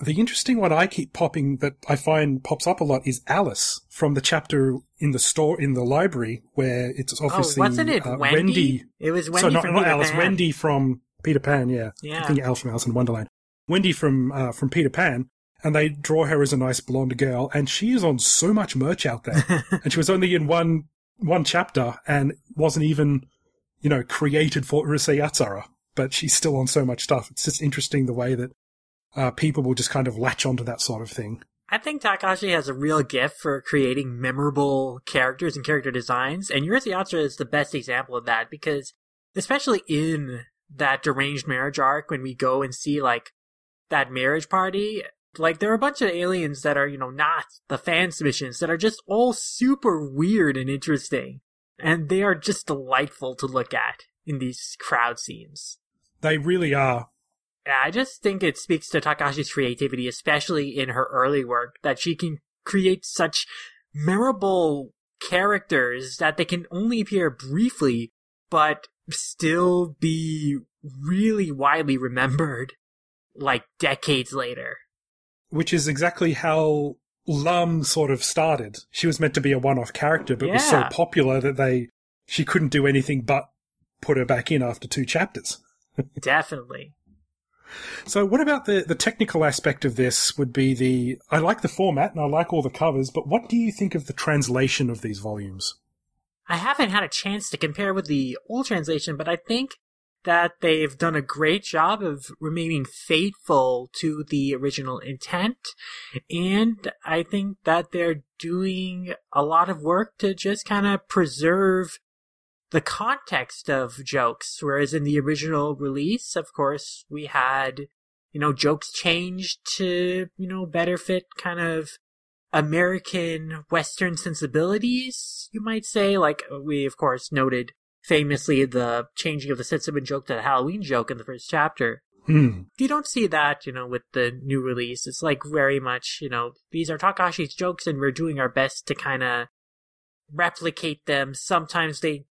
The interesting one I keep popping that I find pops up a lot is Alice from the chapter in the store in the library where it's obviously oh, wasn't it uh, Wendy? It was Wendy so not, from not Peter Alice, Pan. Wendy from Peter Pan. Yeah, Yeah. I think Alice from Alice in Wonderland. Wendy from uh, from Peter Pan, and they draw her as a nice blonde girl, and she is on so much merch out there, and she was only in one one chapter and wasn't even you know created for Urusei Yatsura, but she's still on so much stuff. It's just interesting the way that uh, people will just kind of latch onto that sort of thing. I think Takahashi has a real gift for creating memorable characters and character designs, and Yatsura is the best example of that because, especially in that deranged marriage arc, when we go and see like that marriage party, like there are a bunch of aliens that are you know not the fan submissions that are just all super weird and interesting, and they are just delightful to look at in these crowd scenes. They really are. Yeah, I just think it speaks to Takahashi's creativity, especially in her early work, that she can create such memorable characters that they can only appear briefly, but still be really widely remembered. like decades later. Which is exactly how Lum sort of started. She was meant to be a one-off character, but was so popular that they she couldn't do anything but put her back in after two chapters. Definitely. So what about the the technical aspect of this would be the I like the format and I like all the covers, but what do you think of the translation of these volumes? I haven't had a chance to compare with the old translation, but I think that they've done a great job of remaining faithful to the original intent. And I think that they're doing a lot of work to just kind of preserve the context of jokes. Whereas in the original release, of course, we had, you know, jokes changed to, you know, better fit kind of American Western sensibilities, you might say. Like, we, of course, noted famously the changing of the Setsubun joke to the Halloween joke in the first chapter. Hmm. You don't see that, you know, with the new release. It's like very much, you know, these are Takahashi's jokes and we're doing our best to kind of replicate them. Sometimes they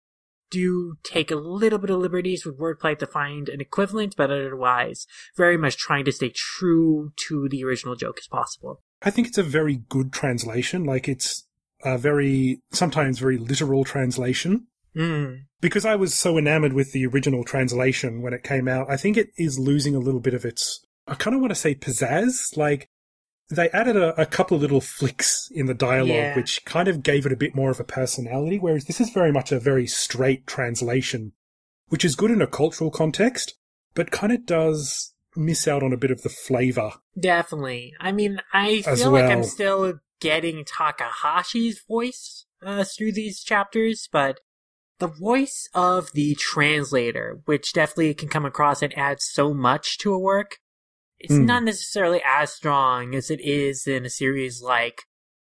do take a little bit of liberties with wordplay to find an equivalent, but otherwise, very much trying to stay true to the original joke as possible. I think it's a very good translation. Like it's a very sometimes very literal translation. Mm. because I was so enamored with the original translation when it came out, I think it is losing a little bit of its. I kind of want to say pizzazz. Like they added a, a couple of little flicks in the dialogue, Yeah. which kind of gave it a bit more of a personality. Whereas this is very much a very straight translation, which is good in a cultural context, but kind of does miss out on a bit of the flavor. Definitely. I mean, I feel like I'm still getting Takahashi's voice uh, through these chapters, but the voice of the translator, which definitely can come across and add so much to a work, it's Hmm. not necessarily as strong as it is in a series like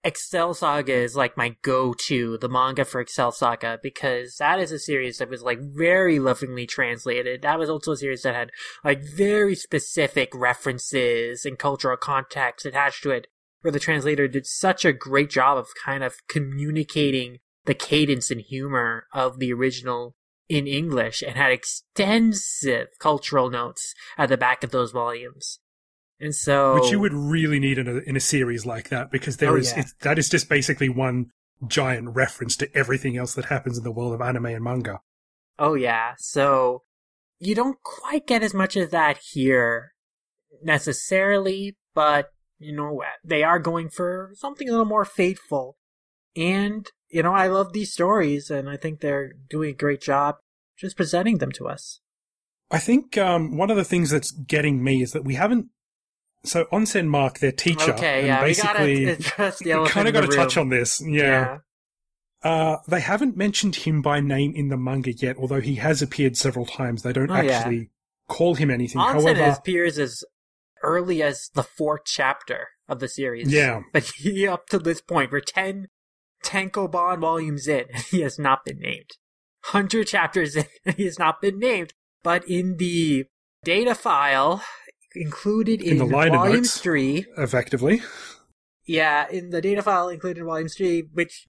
Excel Saga is like my go-to, the manga for Excel Saga, because that is a series that was like very lovingly translated. That was also a series that had like very specific references and cultural context attached to it, where the translator did such a great job of kind of communicating the cadence and humor of the original in English and had extensive cultural notes at the back of those volumes. And so Which you would really need in a, in a series like that because there Oh, is yeah. that is just basically one giant reference to everything else that happens in the world of anime and manga. Oh yeah, so you don't quite get as much of that here necessarily, but you know what they are going for something a little more faithful. And you know, I love these stories and I think they're doing a great job just presenting them to us. I think um, one of the things that's getting me is that we haven't. So Onsen Mark, their teacher, okay, and yeah, basically, we gotta address the you elephant kind of got to touch on this. Yeah. Uh, they haven't mentioned him by name in the manga yet, although he has appeared several times. They don't Oh, yeah. actually call him anything. Onsen However, appears as early as the fourth chapter of the series. Yeah. But he, up to this point, we're 10 Tankobon volumes in, and he has not been named. 100 chapters in, and he has not been named. But in the data file included In in, volume notes. 3, effectively, yeah, in the data file included in volume 3, which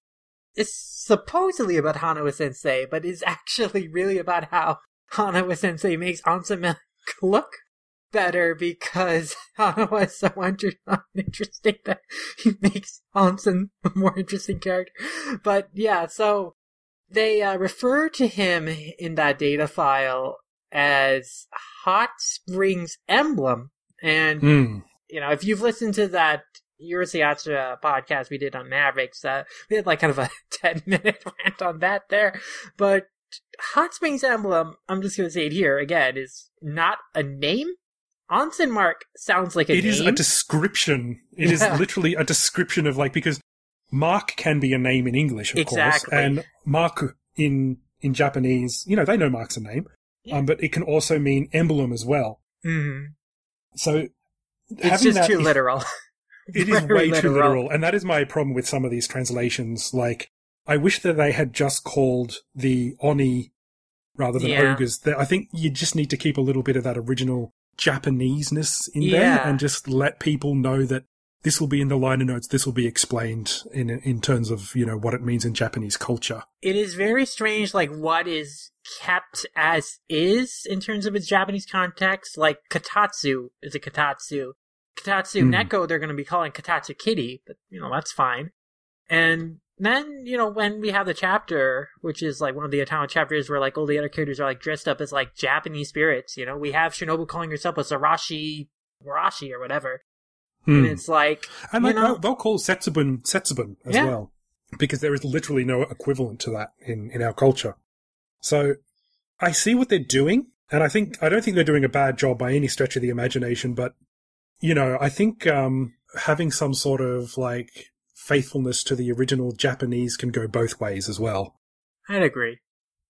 is supposedly about Hanawa Sensei, but is actually really about how Hanawa Sensei makes Mark look better because Hanawa is so under- uninteresting that he makes Onsen a more interesting character. But yeah, so they uh, refer to him in that data file as Hot Springs Emblem. And Hmm. you know, if you've listened to that Urusei Yatsura podcast we did on Mavericks, uh, we had like kind of a 10 minute rant on that there. But Hot Springs Emblem, I'm just going to say it here again, is not a name. Onsen Mark sounds like a It name. is a description. It is Yeah. literally a description of like because Mark can be a name in English, of Exactly. course, and Mark in in Japanese, you know, they know Mark's a name, Yeah. um, but it can also mean emblem as well. Mhm. So It's just that, too if- literal. It is way too literal, and that is my problem with some of these translations. Like, I wish that they had just called the Oni rather than Yeah. ogres. I think you just need to keep a little bit of that original Japaneseness in there, and just let people know that this will be in the liner notes. This will be explained in in terms of you know what it means in Japanese culture. It is very strange, like what is kept as is in terms of its Japanese context. Like Kotatsu is a Kotatsu. Kotatsu Mm. Neko, they're going to be calling Kotatsu Kitty, but you know that's fine. And then you know when we have the chapter, which is like one of the Italian chapters where like all the other characters are like dressed up as like Japanese spirits. You know, we have Shinobu calling herself a Zashiki Warashi or whatever, Hmm. and it's like And you like, know- they'll, they'll call Setsubun Setsubun as Yeah. well, because there is literally no equivalent to that in, in our culture. So I see what they're doing, and I think I don't think they're doing a bad job by any stretch of the imagination. But you know, I think um, having some sort of like faithfulness to the original Japanese can go both ways as well. I'd agree.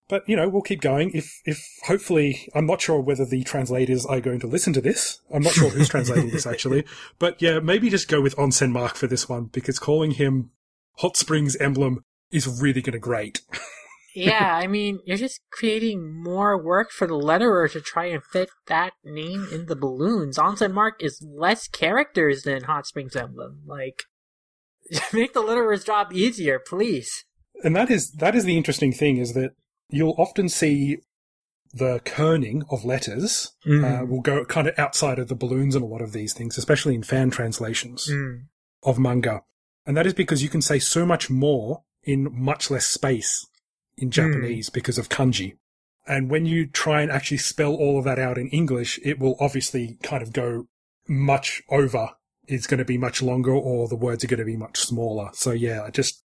But you know, we'll keep going. If if hopefully, I'm not sure whether the translators are going to listen to this. I'm not sure who's translating this actually. But yeah, maybe just go with Onsen Mark for this one because calling him Hot Springs Emblem is really going to grate. yeah, I mean, you're just creating more work for the letterer to try and fit that name in the balloons. Onsen Mark is less characters than Hot Springs Emblem. Like, make the letterer's job easier, please. And that is that is the interesting thing is that you'll often see the kerning of letters uh, will go kind of outside of the balloons in a lot of these things, especially in fan translations. Mm. of manga. And that is because you can say so much more in much less space in Japanese because of kanji. And when you try and actually spell all of that out in English, it will obviously kind of go much over. It's going to be much longer or the words are going to be much smaller. So yeah, I just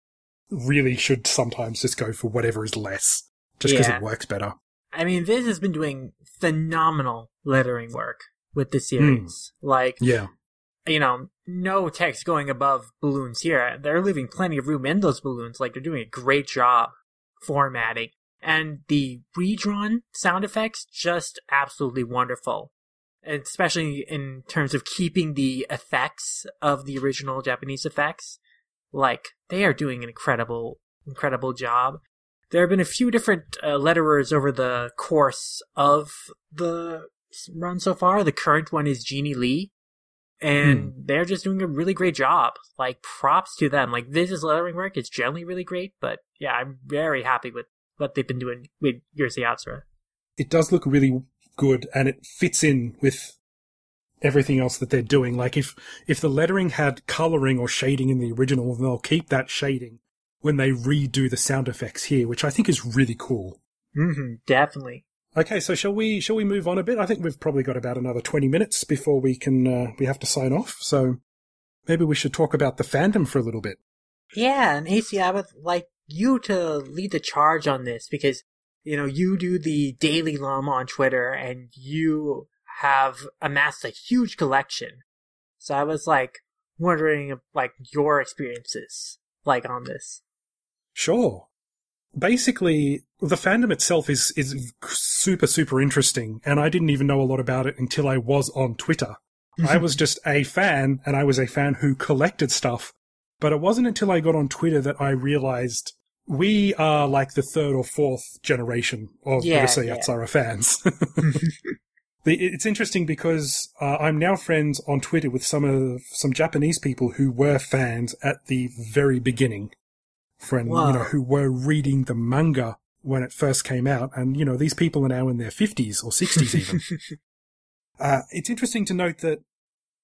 really should sometimes just go for whatever is less just because Yeah. it works better. I mean, Viz has been doing phenomenal lettering work with the hmm. series. Like, Yeah. you know, no text going above balloons here. They're leaving plenty of room in those balloons. Like, they're doing a great job formatting. And the redrawn sound effects, just absolutely wonderful. Especially in terms of keeping the effects of the original Japanese effects. Like, they are doing an incredible, incredible job. There have been a few different uh, letterers over the course of the run so far. The current one is Jeannie Lee, and they're just doing a really great job. Like props to them. Like this is lettering work. It's generally really great, but yeah, I'm very happy with what they've been doing with Urusei Yatsura. it does look really good and it fits in with everything else that they're doing. Like if if the lettering had coloring or shading in the original, then they'll keep that shading when they redo the sound effects here, which I think is really cool. Mm-hmm, definitely. Okay, so shall we shall we move on a bit? I think we've probably got about another twenty minutes before we can uh, we have to sign off. So maybe we should talk about the fandom for a little bit. Yeah, and AC, I would like you to lead the charge on this because, you know, you do the Daily Lum on Twitter and you have amassed a huge collection. So I was like wondering, like, your experiences, like, on this. Sure. Basically, the fandom itself is is super super interesting, and I didn't even know a lot about it until I was on Twitter. I was just a fan, and I was a fan who collected stuff. But it wasn't until I got on Twitter that I realized we are like the third or fourth generation of Yeah, Urusei yeah. Yatsura fans. It's interesting because uh, I'm now friends on Twitter with some of some Japanese people who were fans at the very beginning, friend, you know, who were reading the manga when it first came out, and you know these people are now in their fifties or sixties even. uh, it's interesting to note that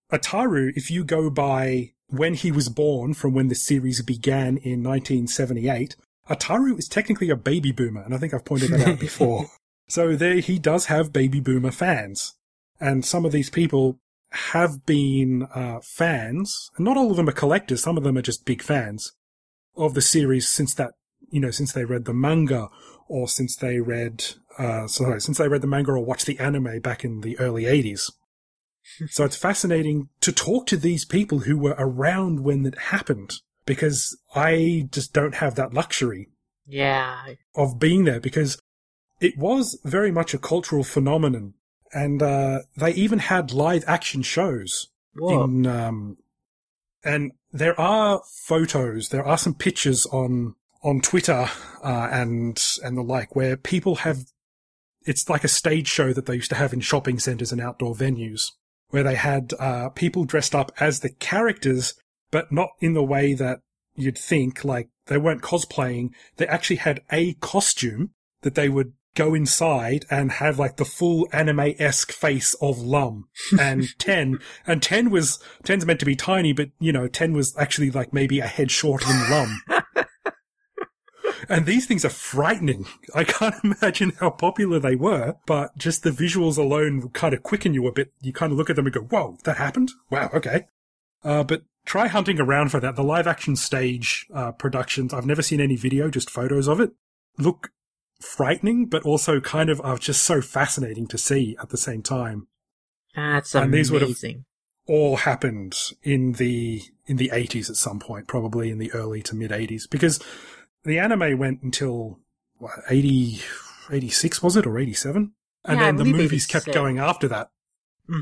Ataru, if you go by when he was born from when the series began in 1978, Ataru is technically a baby boomer, and I think I've pointed that out before. So there, he does have baby boomer fans, and some of these people have been uh, fans, and not all of them are collectors. Some of them are just big fans of the series since that, you know, since they read the manga or since they read, uh, sorry, since they read the manga or watched the anime back in the early '80s. so it's fascinating to talk to these people who were around when it happened, because I just don't have that luxury yeah. of being there because it was very much a cultural phenomenon. And uh, they even had live action shows Whoa. in, um, and there are photos, there are some pictures on on Twitter uh, and and the like where people have. It's like a stage show that they used to have in shopping centres and outdoor venues, where they had uh, people dressed up as the characters, but not in the way that you'd think. Like they weren't cosplaying; they actually had a costume that they would go inside and have like the full anime esque face of Lum and Ten. And Ten was Ten's meant to be tiny, but you know, Ten was actually like maybe a head shorter than Lum. and these things are frightening. I can't imagine how popular they were, but just the visuals alone kind of quicken you a bit. You kind of look at them and go, "Whoa, that happened! Wow, okay." Uh, but try hunting around for that. The live action stage uh, productions, I've never seen any video, just photos of it. Look frightening, but also kind of are just so fascinating to see at the same time. That's And these would have- amazing. All happened in the in the 80s at some point, probably in the early to mid 80s, because the anime went until what, 80, 86 was it or 87, and Yeah, then the movies kept going after that. hmm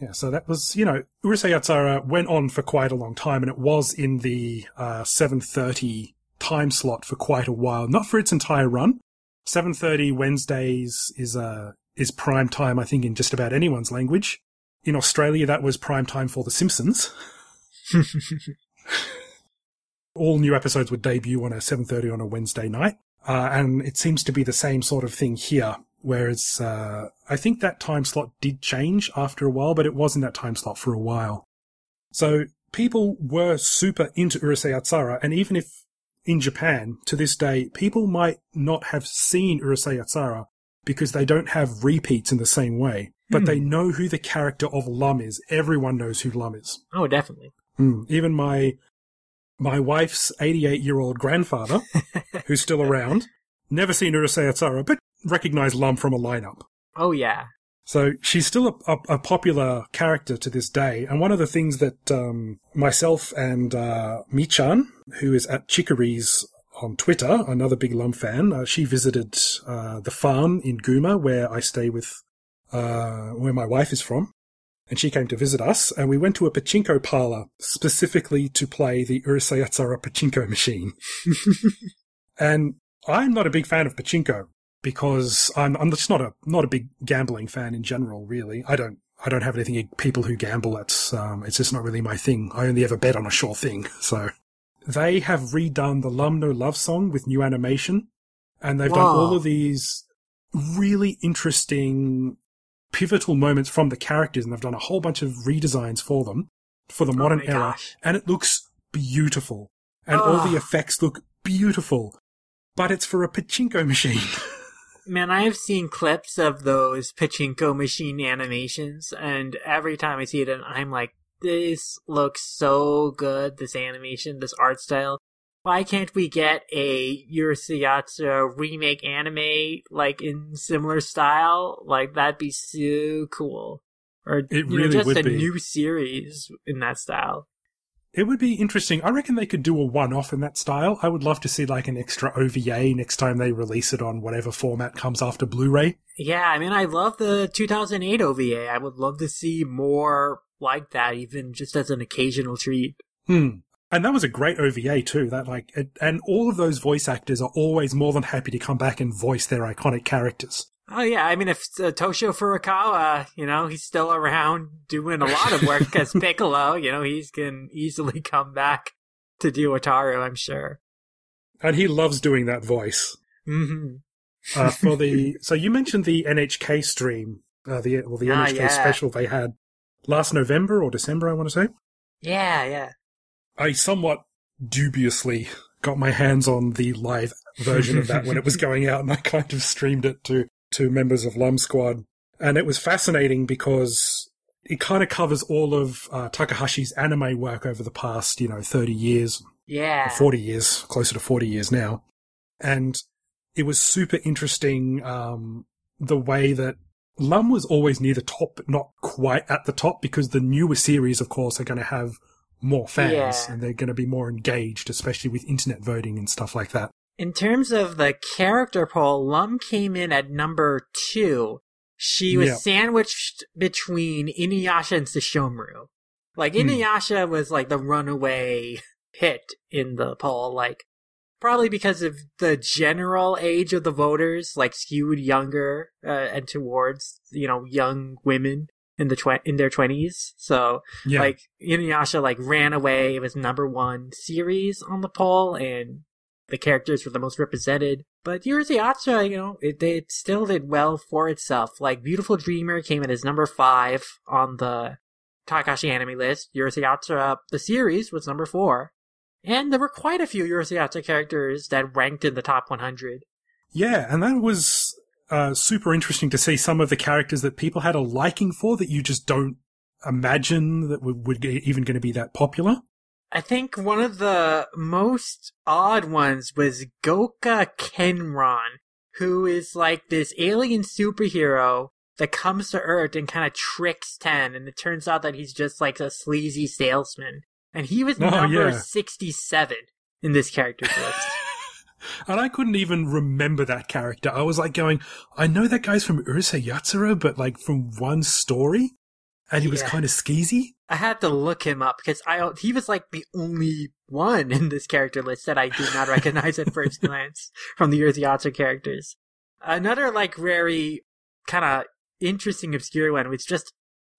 Yeah, so that was, you know, Urusei Yatsura went on for quite a long time and it was in the uh, 7.30 time slot for quite a while. Not for its entire run. 7.30 Wednesdays is, uh, is prime time, I think, in just about anyone's language. In Australia, that was prime time for The Simpsons. All new episodes would debut on a 7.30 on a Wednesday night. Uh, and it seems to be the same sort of thing here. Whereas, uh, I think that time slot did change after a while, but it was in that time slot for a while. So people were super into Urusei Yatsura, and even if in Japan, to this day, people might not have seen Urusei Yatsura because they don't have repeats in the same way, but Hmm. they know who the character of Lum is. Everyone knows who Lum is. oh, definitely. Hmm. Even my my wife's 88 year old grandfather, who's still around, never seen Urusei Yatsura, but recognized Lum from a lineup. Oh, yeah. So she's still a, a, a popular character to this day. And one of the things that um, myself and uh, Michan, who is at Chicories on Twitter, another big Lum fan, uh, she visited uh, the farm in Gunma where I stay with, uh, where my wife is from. And she came to visit us, and we went to a pachinko parlor specifically to play the Urusei Yatsura pachinko machine. and I'm not a big fan of pachinko because I'm I'm just not a not a big gambling fan in general. Really, I don't I don't have anything people who gamble. That's um, it's just not really my thing. I only ever bet on a sure thing. So they have redone the Lum No Love song with new animation, and they've done all of these really interesting pivotal moments from the characters, and they've done a whole bunch of redesigns for them for the modern my era, gosh. and it looks beautiful, and all the effects look beautiful. But it's for a pachinko machine. Man, I have seen clips of those pachinko machine animations, and every time I see it, I'm like, this looks so good, this animation, this art style. Why can't we get a Urusei remake anime, like, in similar style? Like, that'd be so cool. Or, It you know, just a be. new series in that style. It would be interesting. I reckon they could do a one off in that style. I would love to see like an extra OVA next time they release it on whatever format comes after Blu ray. Yeah, I mean, I love the 2008 OVA. I would love to see more like that, even just as an occasional treat. Hmm. And that was a great OVA too. That like, it, and all of those voice actors are always more than happy to come back and voice their iconic characters. Oh yeah, I mean, if uh, Toshio Furukawa, you know, he's still around doing a lot of work as Piccolo, you know, he can easily come back to do Ataru, I'm sure. And he loves doing that voice. hmm Uh, for the, so you mentioned the NHK stream, uh, the, well, the Ah, NHK yeah. special they had last November or December, I want to say. Yeah, yeah. I somewhat dubiously got my hands on the live version of that when it was going out, and I kind of streamed it to to members of Lum Squad, and it was fascinating because it kind of covers all of uh, Takahashi's anime work over the past, you know, thirty years, Yeah. forty years, closer to forty years now, and it was super interesting um, the way that Lum was always near the top, but not quite at the top, because the newer series, of course, are going to have more fans Yeah. and they're going to be more engaged, especially with internet voting and stuff like that. In terms of the character poll, Lum came in at number two. She was Yeah. sandwiched between Inuyasha and Sesshomaru. Like, Hmm. Inuyasha was like the runaway hit in the poll, like, probably because of the general age of the voters, like, skewed younger, uh, and towards, you know, young women. in the tw- in their twenties. So Yeah. like Inuyasha like ran away. It was number one series on the poll, and the characters were the most represented. But Urusei you know, it, it still did well for itself. Like Beautiful Dreamer came in as number five on the Takahashi anime list. Urusei the series was number four. And there were quite a few Urusei characters that ranked in the top 100. Yeah, and that was uh, super interesting to see some of the characters that people had a liking for that you just don't imagine that would, would even going to be that popular. I think one of the most odd ones was Goka Kenron, who is like this alien superhero that comes to Earth and kind of tricks Ten, and it turns out that he's just like a sleazy salesman. And he was Oh, number yeah. 67 in this character's list. And I couldn't even remember that character. I was like going, I know that guy's from Urusei Yatsura, but like from one story, and he was Yeah. kind of skeezy. I had to look him up because I he was like the only one in this character list that I did not recognize at first glance from the Urusei Yatsura characters. Another like very kind of interesting obscure one was just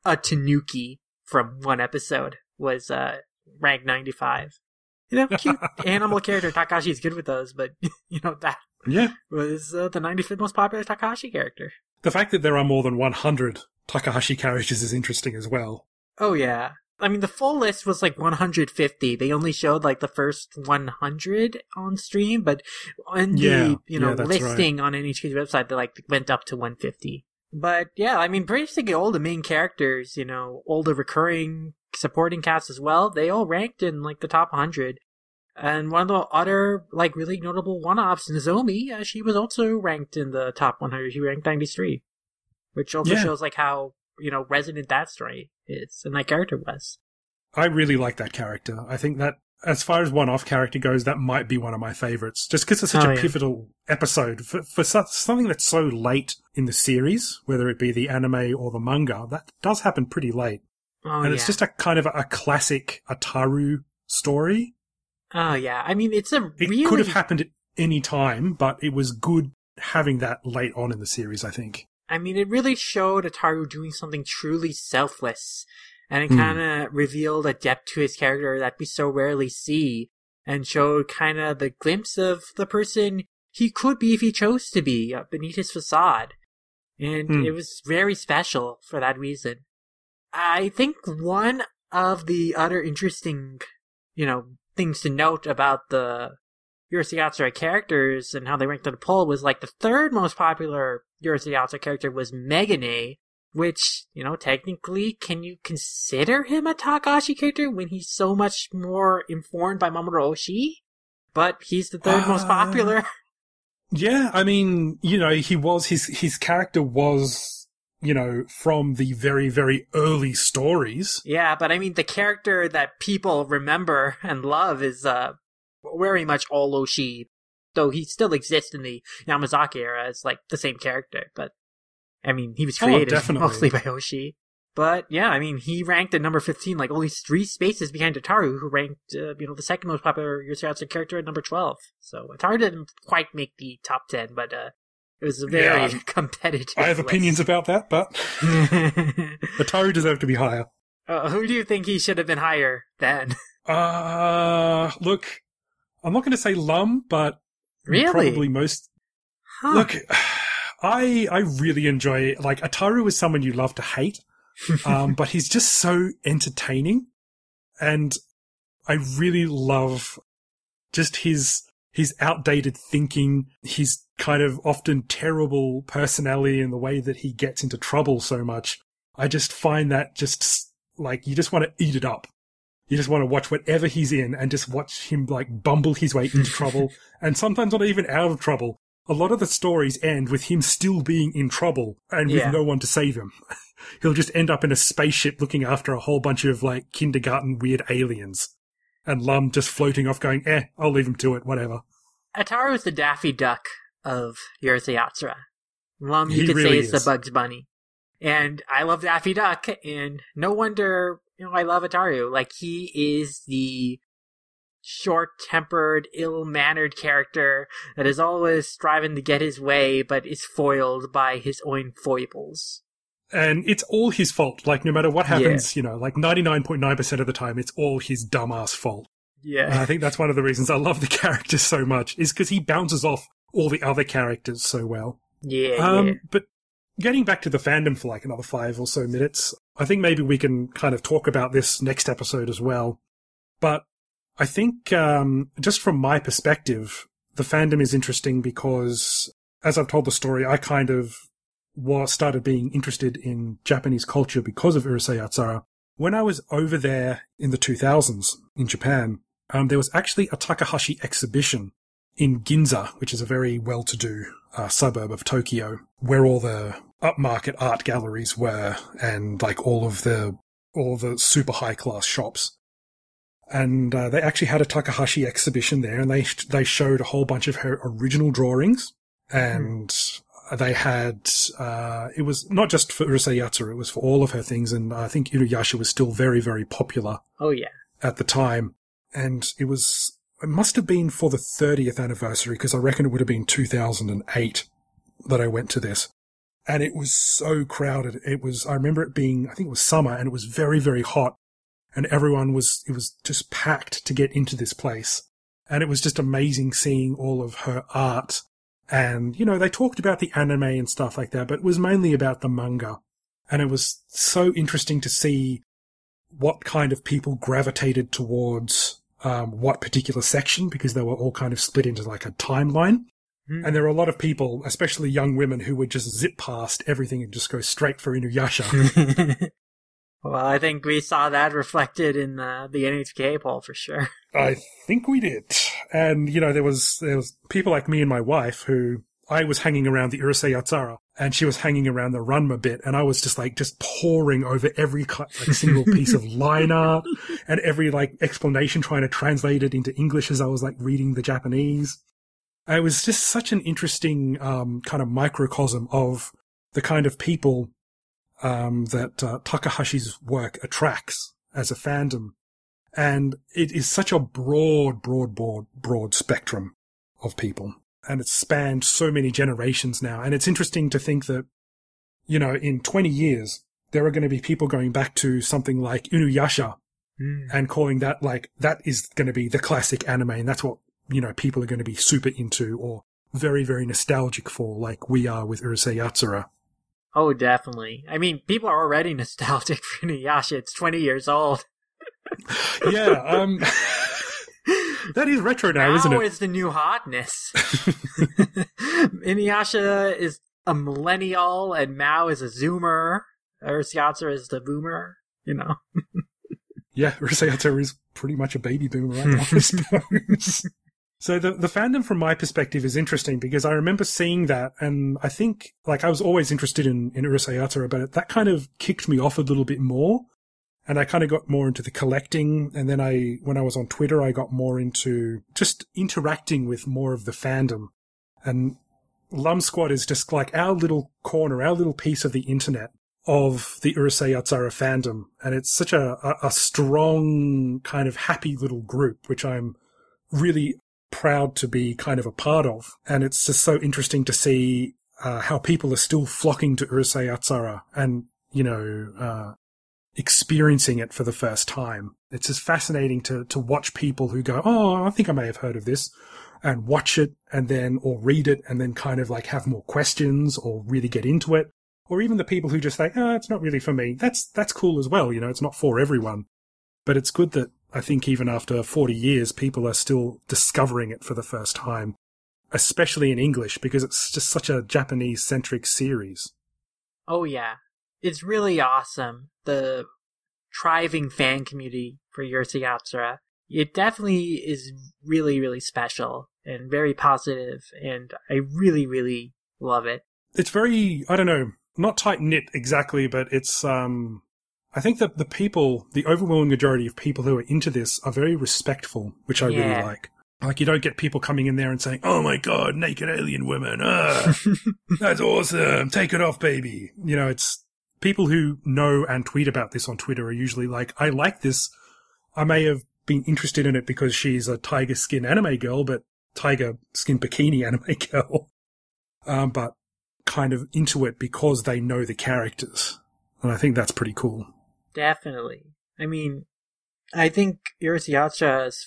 a Tanuki from one episode was uh ranked 95. You know, cute animal character Takahashi is good with those, but you know that Yeah. was uh, the 95th most popular Takahashi character. The fact that there are more than 100 Takahashi characters is interesting as well. Oh yeah. I mean, the full list was like 150. They only showed like the first 100 on stream, but on the Yeah, you know yeah, that's right. listing on NHK's website, they like went up to 150. But yeah, I mean, basically all the main characters, you know, all the recurring supporting cast as well, they all ranked in like the top 100. And one of the other like really notable one-offs, Nozomi, uh, she was also ranked in the top 100. She ranked 93, which also Yeah. shows like how you know resonant that story is and that character was. I really like that character. I think that, as far as one-off character goes, that might be one of my favorites. Just because it's such Oh, a yeah. pivotal episode for for su- something that's so late in the series, whether it be the anime or the manga. That does happen pretty late, Oh and yeah. it's just a kind of a, a classic Ataru story. oh yeah. I mean, it's a It really could have happened at any time, but it was good having that late on in the series. I think. I mean, it really showed Ataru doing something truly selfless, and it Hmm. kind of revealed a depth to his character that we so rarely see, and showed kind of the glimpse of the person he could be if he chose to be uh, beneath his facade, and Hmm. it was very special for that reason. I think one of the other interesting, you know, things to note about the Urusei characters and how they ranked in the poll was like the third most popular Urusei character was Megane, which, you know, technically, can you consider him a Takahashi character when he's so much more informed by Mamoru Oshii? But he's the third most Uh, popular. Yeah, I mean, you know, he was his his character was, you know, from the very very early stories. Yeah, but I mean, the character that people remember and love is uh very much all Oshii, though he still exists in the Yamazaki era as like the same character. But I mean, he was Oh, created definitely. mostly by Oshii. But yeah, I mean, he ranked at number fifteen, like only three spaces behind Ataru, who ranked uh, you know the second most popular Urusei Yatsura character at number twelve. So Ataru didn't quite make the top ten, but uh it was a very Yeah. competitive. I have list. opinions about that, but Ataru deserved to be higher. uh, who do you think he should have been higher than? Uh look, I'm not going to say Lum, but Really? probably most. Huh. Look, I I really enjoy like Ataru is someone you love to hate, um, but he's just so entertaining, and I really love just his his outdated thinking, his kind of often terrible personality, and the way that he gets into trouble so much. I just find that just like you just want to eat it up. You just want to watch whatever he's in and just watch him like bumble his way into trouble, and sometimes not even out of trouble. A lot of the stories end with him still being in trouble and with Yeah. no one to save him. He'll just end up in a spaceship looking after a whole bunch of like kindergarten weird aliens. And Lum just floating off going, eh, I'll leave him to it, whatever. Ataru is the Daffy Duck of Urusei Yatsura. Lum, you He could really say, is the. Bugs Bunny. And I love Daffy Duck, and no wonder, you know, I love Ataru. Like, he is the short-tempered, ill-mannered character that is always striving to get his way, but is foiled by his own foibles. and it's all his fault. Like no matter what happens, yeah. you know, like ninety nine point nine percent of the time, it's all his dumbass fault. Yeah, and I think that's one of the reasons I love the character so much is because he bounces off all the other characters so well. Yeah, um, yeah. But getting back to the fandom for like another five or so minutes, I think maybe we can kind of talk about this next episode as well. But I think um, just from my perspective, the fandom is interesting because as I've told the story, I kind of was started being interested in Japanese culture because of Urusei Yatsura. When I was over there in the 2000s in Japan, um, there was actually a Takahashi exhibition in Ginza, which is a very well-to-do uh, suburb of Tokyo, where all the upmarket art galleries were, and like all of the all the super high-class shops. And uh, they actually had a Takahashi exhibition there, and they they showed a whole bunch of her original drawings, and mm they had uh, it was not just for Urusei Yatsura, it was for all of her things, and I think Inuyasha was still very, very popular. Oh yeah, at the time, and it was it must have been for the 30th anniversary because I reckon it would have been 2008 that I went to this, and it was so crowded. It was I remember it being I think it was summer, and it was very, very hot, and everyone was it was just packed to get into this place, and it was just amazing seeing all of her art and, you know, they talked about the anime and stuff like that, but it was mainly about the manga. And it was so interesting to see what kind of people gravitated towards um, what particular section because they were all kind of split into like a timeline. Mm. And there were a lot of people, especially young women, who would just zip past everything and just go straight for Inuyasha. Well, I think we saw that reflected in the, the NHK poll for sure. I think we did. And, you know, there was, there was people like me and my wife who I was hanging around the Urusei Yatsura and she was hanging around the Ranma bit and I was just like, just poring over every like single piece of line art and every like explanation trying to translate it into English as I was like reading the Japanese. it was just such an interesting, um, kind of microcosm of the kind of people um, that uh, Takahashi's work attracts as a fandom. And it is such a broad, broad, broad, broad spectrum of people. And it's spanned so many generations now. And it's interesting to think that, you know, in 20 years, there are going to be people going back to something like Inuyasha mm. and calling that like, that is going to be the classic anime. And that's what, you know, people are going to be super into or very, very nostalgic for, like we are with Urusei Yatsura. Oh, definitely. I mean, people are already nostalgic for Inuyasha. It's 20 years old. yeah, um, that is retro now, now isn't it? it? is the new hotness. Inuyasha is a millennial, and Mao is a zoomer. Urusei is the boomer, you know. yeah, Urusei is pretty much a baby boomer right now, I suppose. So the, the fandom from my perspective is interesting because I remember seeing that and I think like I was always interested in, in Urusei Yatsura, but that kind of kicked me off a little bit more. And I kind of got more into the collecting. And then I, when I was on Twitter, I got more into just interacting with more of the fandom. And Lum Squad is just like our little corner, our little piece of the internet of the Urusei Yatsura fandom. And it's such a, a, strong kind of happy little group, which I'm really proud to be kind of a part of. And it's just so interesting to see uh, how people are still flocking to Urusei Yatsura and, you know, uh, experiencing it for the first time. It's just fascinating to, to watch people who go, Oh, I think I may have heard of this and watch it and then, or read it and then kind of like have more questions or really get into it. Or even the people who just say, Oh, it's not really for me. That's, that's cool as well. You know, it's not for everyone, but it's good that I think even after 40 years, people are still discovering it for the first time, especially in English, because it's just such a Japanese centric series. Oh, yeah. It's really awesome. The thriving fan community for Yatsura. It definitely is really, really special and very positive, and I really, really love it. It's very, I don't know, not tight knit exactly, but it's um I think that the people, the overwhelming majority of people who are into this are very respectful, which I yeah. really like. Like you don't get people coming in there and saying, "Oh my god, naked alien women! Ah, that's awesome! Take it off, baby!" You know, it's people who know and tweet about this on Twitter are usually like, "I like this. I may have been interested in it because she's a tiger skin anime girl, but tiger skin bikini anime girl." Um, but kind of into it because they know the characters. And I think that's pretty cool. Definitely. I mean, I think Urusei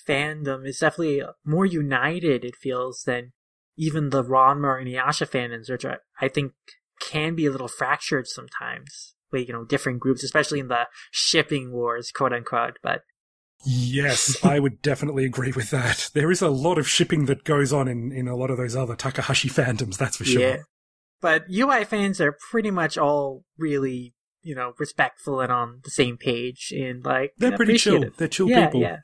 fandom is definitely more united, it feels, than even the Ranma and Inuyasha fandoms, which I think can be a little fractured sometimes. With, you know, different groups, especially in the shipping wars, quote unquote. But Yes, I would definitely agree with that. There is a lot of shipping that goes on in, in a lot of those other Takahashi fandoms, that's for sure. Yeah. But UY fans are pretty much all really, you know, respectful and on the same page and like They're pretty chill. They're chill yeah, people. Yeah.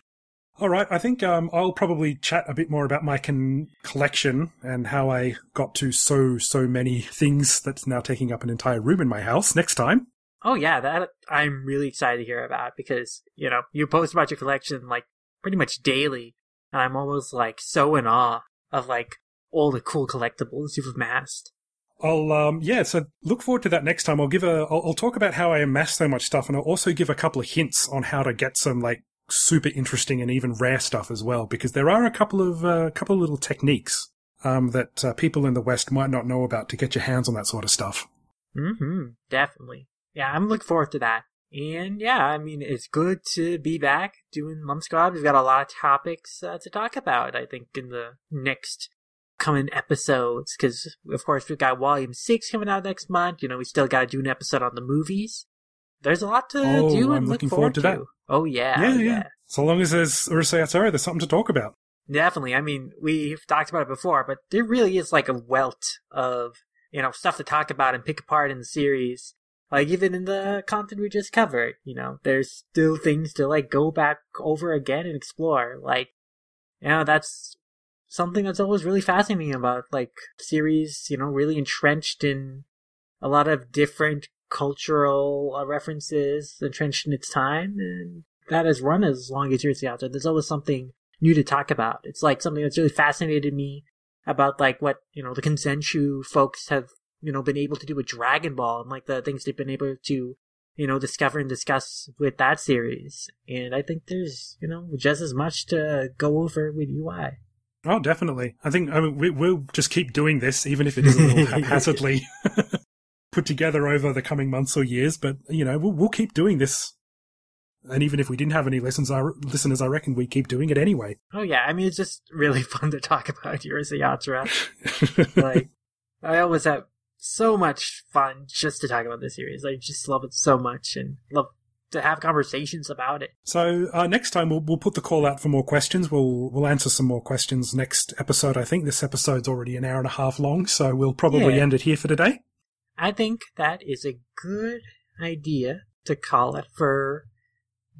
All right, I think um, I'll probably chat a bit more about my con- collection and how I got to so so many things that's now taking up an entire room in my house next time. Oh yeah, that I'm really excited to hear about because you know you post about your collection like pretty much daily, and I'm almost like so in awe of like all the cool collectibles you've amassed. I'll um yeah, so look forward to that next time. I'll give a I'll, I'll talk about how I amass so much stuff, and I'll also give a couple of hints on how to get some like super interesting and even rare stuff as well, because there are a couple of uh, couple of little techniques um that uh, people in the West might not know about to get your hands on that sort of stuff. Mm-hmm. Definitely yeah, I'm looking forward to that. And yeah, I mean, it's good to be back doing Lum Squad. We've got a lot of topics uh, to talk about, I think, in the next coming episodes. Because, of course, we've got Volume 6 coming out next month. You know, we still got to do an episode on the movies. There's a lot to oh, do I'm and looking look forward, forward to, that. Oh, yeah. Yeah, yeah. yeah. So long as there's Urusei Yatsura, there's something to talk about. Definitely. I mean, we've talked about it before, but there really is like a wealth of, you know, stuff to talk about and pick apart in the series like even in the content we just covered, you know, there's still things to like go back over again and explore. Like, you know, that's something that's always really fascinating about like series, you know, really entrenched in a lot of different cultural uh, references, entrenched in its time, and that has run as long as Urusei Yatsura. There's always something new to talk about. It's like something that's really fascinated me about like what you know the Kanzenshuu folks have you know been able to do with Dragon Ball and like the things they've been able to you know discover and discuss with that series. And I think there's you know just as much to go over with UY. Oh, definitely. I think I mean we, will just keep doing this, even if it is a little haphazardly put together over the coming months or years. But you know, we'll, we'll keep doing this and even if we didn't have any lessons, our listeners, I reckon we keep doing it anyway. Oh yeah, I mean it's just really fun to talk about Urusei Yatsura. like I always have so much fun just to talk about this series. I just love it so much and love to have conversations about it. So uh, next time we'll we'll put the call out for more questions. We'll we'll answer some more questions next episode. I think this episode's already an hour and a half long, so we'll probably yeah. end it here for today. I think that is a good idea to call it for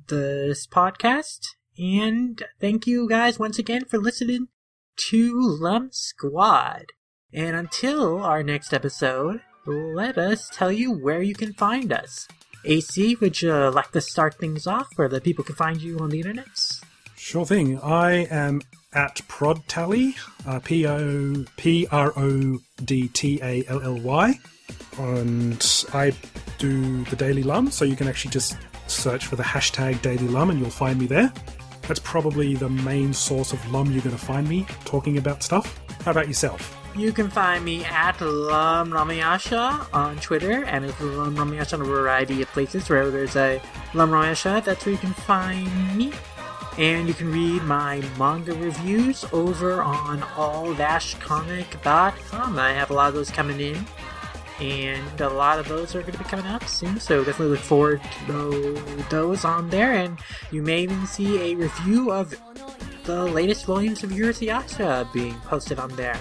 this podcast. And thank you guys once again for listening to Lum Squad. And until our next episode, let us tell you where you can find us. AC, would you like to start things off where the people can find you on the internet? Sure thing. I am at ProdTally, uh, P O P R O D T A L L Y, and I do the Daily Lum, so you can actually just search for the hashtag Daily Lum and you'll find me there. That's probably the main source of Lum you're going to find me talking about stuff. How about yourself? You can find me at Lum Ramayasha on Twitter and at Lum Ramayasha on a variety of places. Wherever there's a Lum Ramayasha, that's where you can find me. And you can read my manga reviews over on all-comic.com. I have a lot of those coming in. And a lot of those are going to be coming out soon, so definitely look forward to those on there. And you may even see a review of the latest volumes of Urusei Yatsura being posted on there.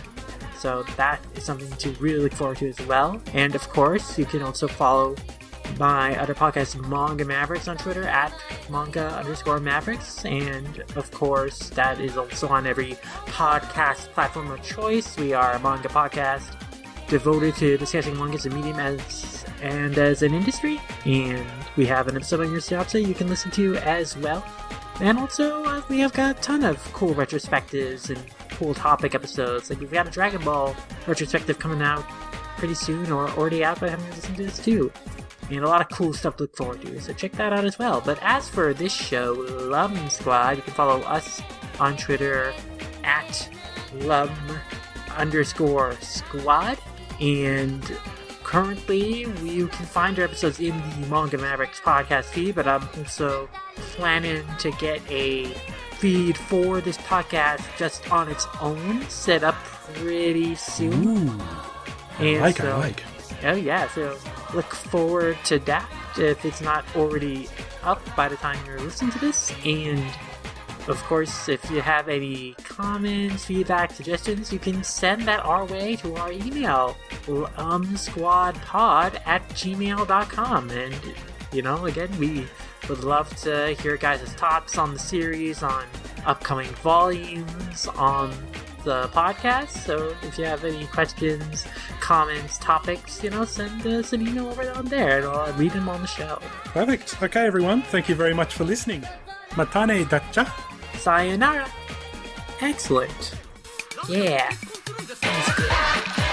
So that is something to really look forward to as well. And of course, you can also follow my other podcast, Manga Mavericks, on Twitter at manga underscore mavericks. And of course, that is also on every podcast platform of choice. We are a manga podcast devoted to discussing manga as a medium as and as an industry. And we have an episode on Urusei Yatsura you can listen to as well. And also, uh, we have got a ton of cool retrospectives and cool topic episodes. Like we've got a Dragon Ball retrospective coming out pretty soon, or already out by the time listen to this too. And a lot of cool stuff to look forward to, so check that out as well. But as for this show, Lum Squad, you can follow us on Twitter at Lum underscore squad. And currently, you can find our episodes in the Manga Mavericks podcast feed, but I'm also planning to get a feed for this podcast just on its own set up pretty soon. Ooh. And like, so- I like. Oh yeah, so look forward to that if it's not already up by the time you're listening to this. And of course, if you have any comments, feedback, suggestions, you can send that our way to our email, umsquadpod at gmail.com. And, you know, again, we would love to hear guys' thoughts on the series, on upcoming volumes, on the podcast. So if you have any questions, comments, topics, you know, send us an email over on there and I'll read them on the show. Perfect. Okay, everyone. Thank you very much for listening. Matane dacha. Sayonara. Excellent. Yeah. Sounds good.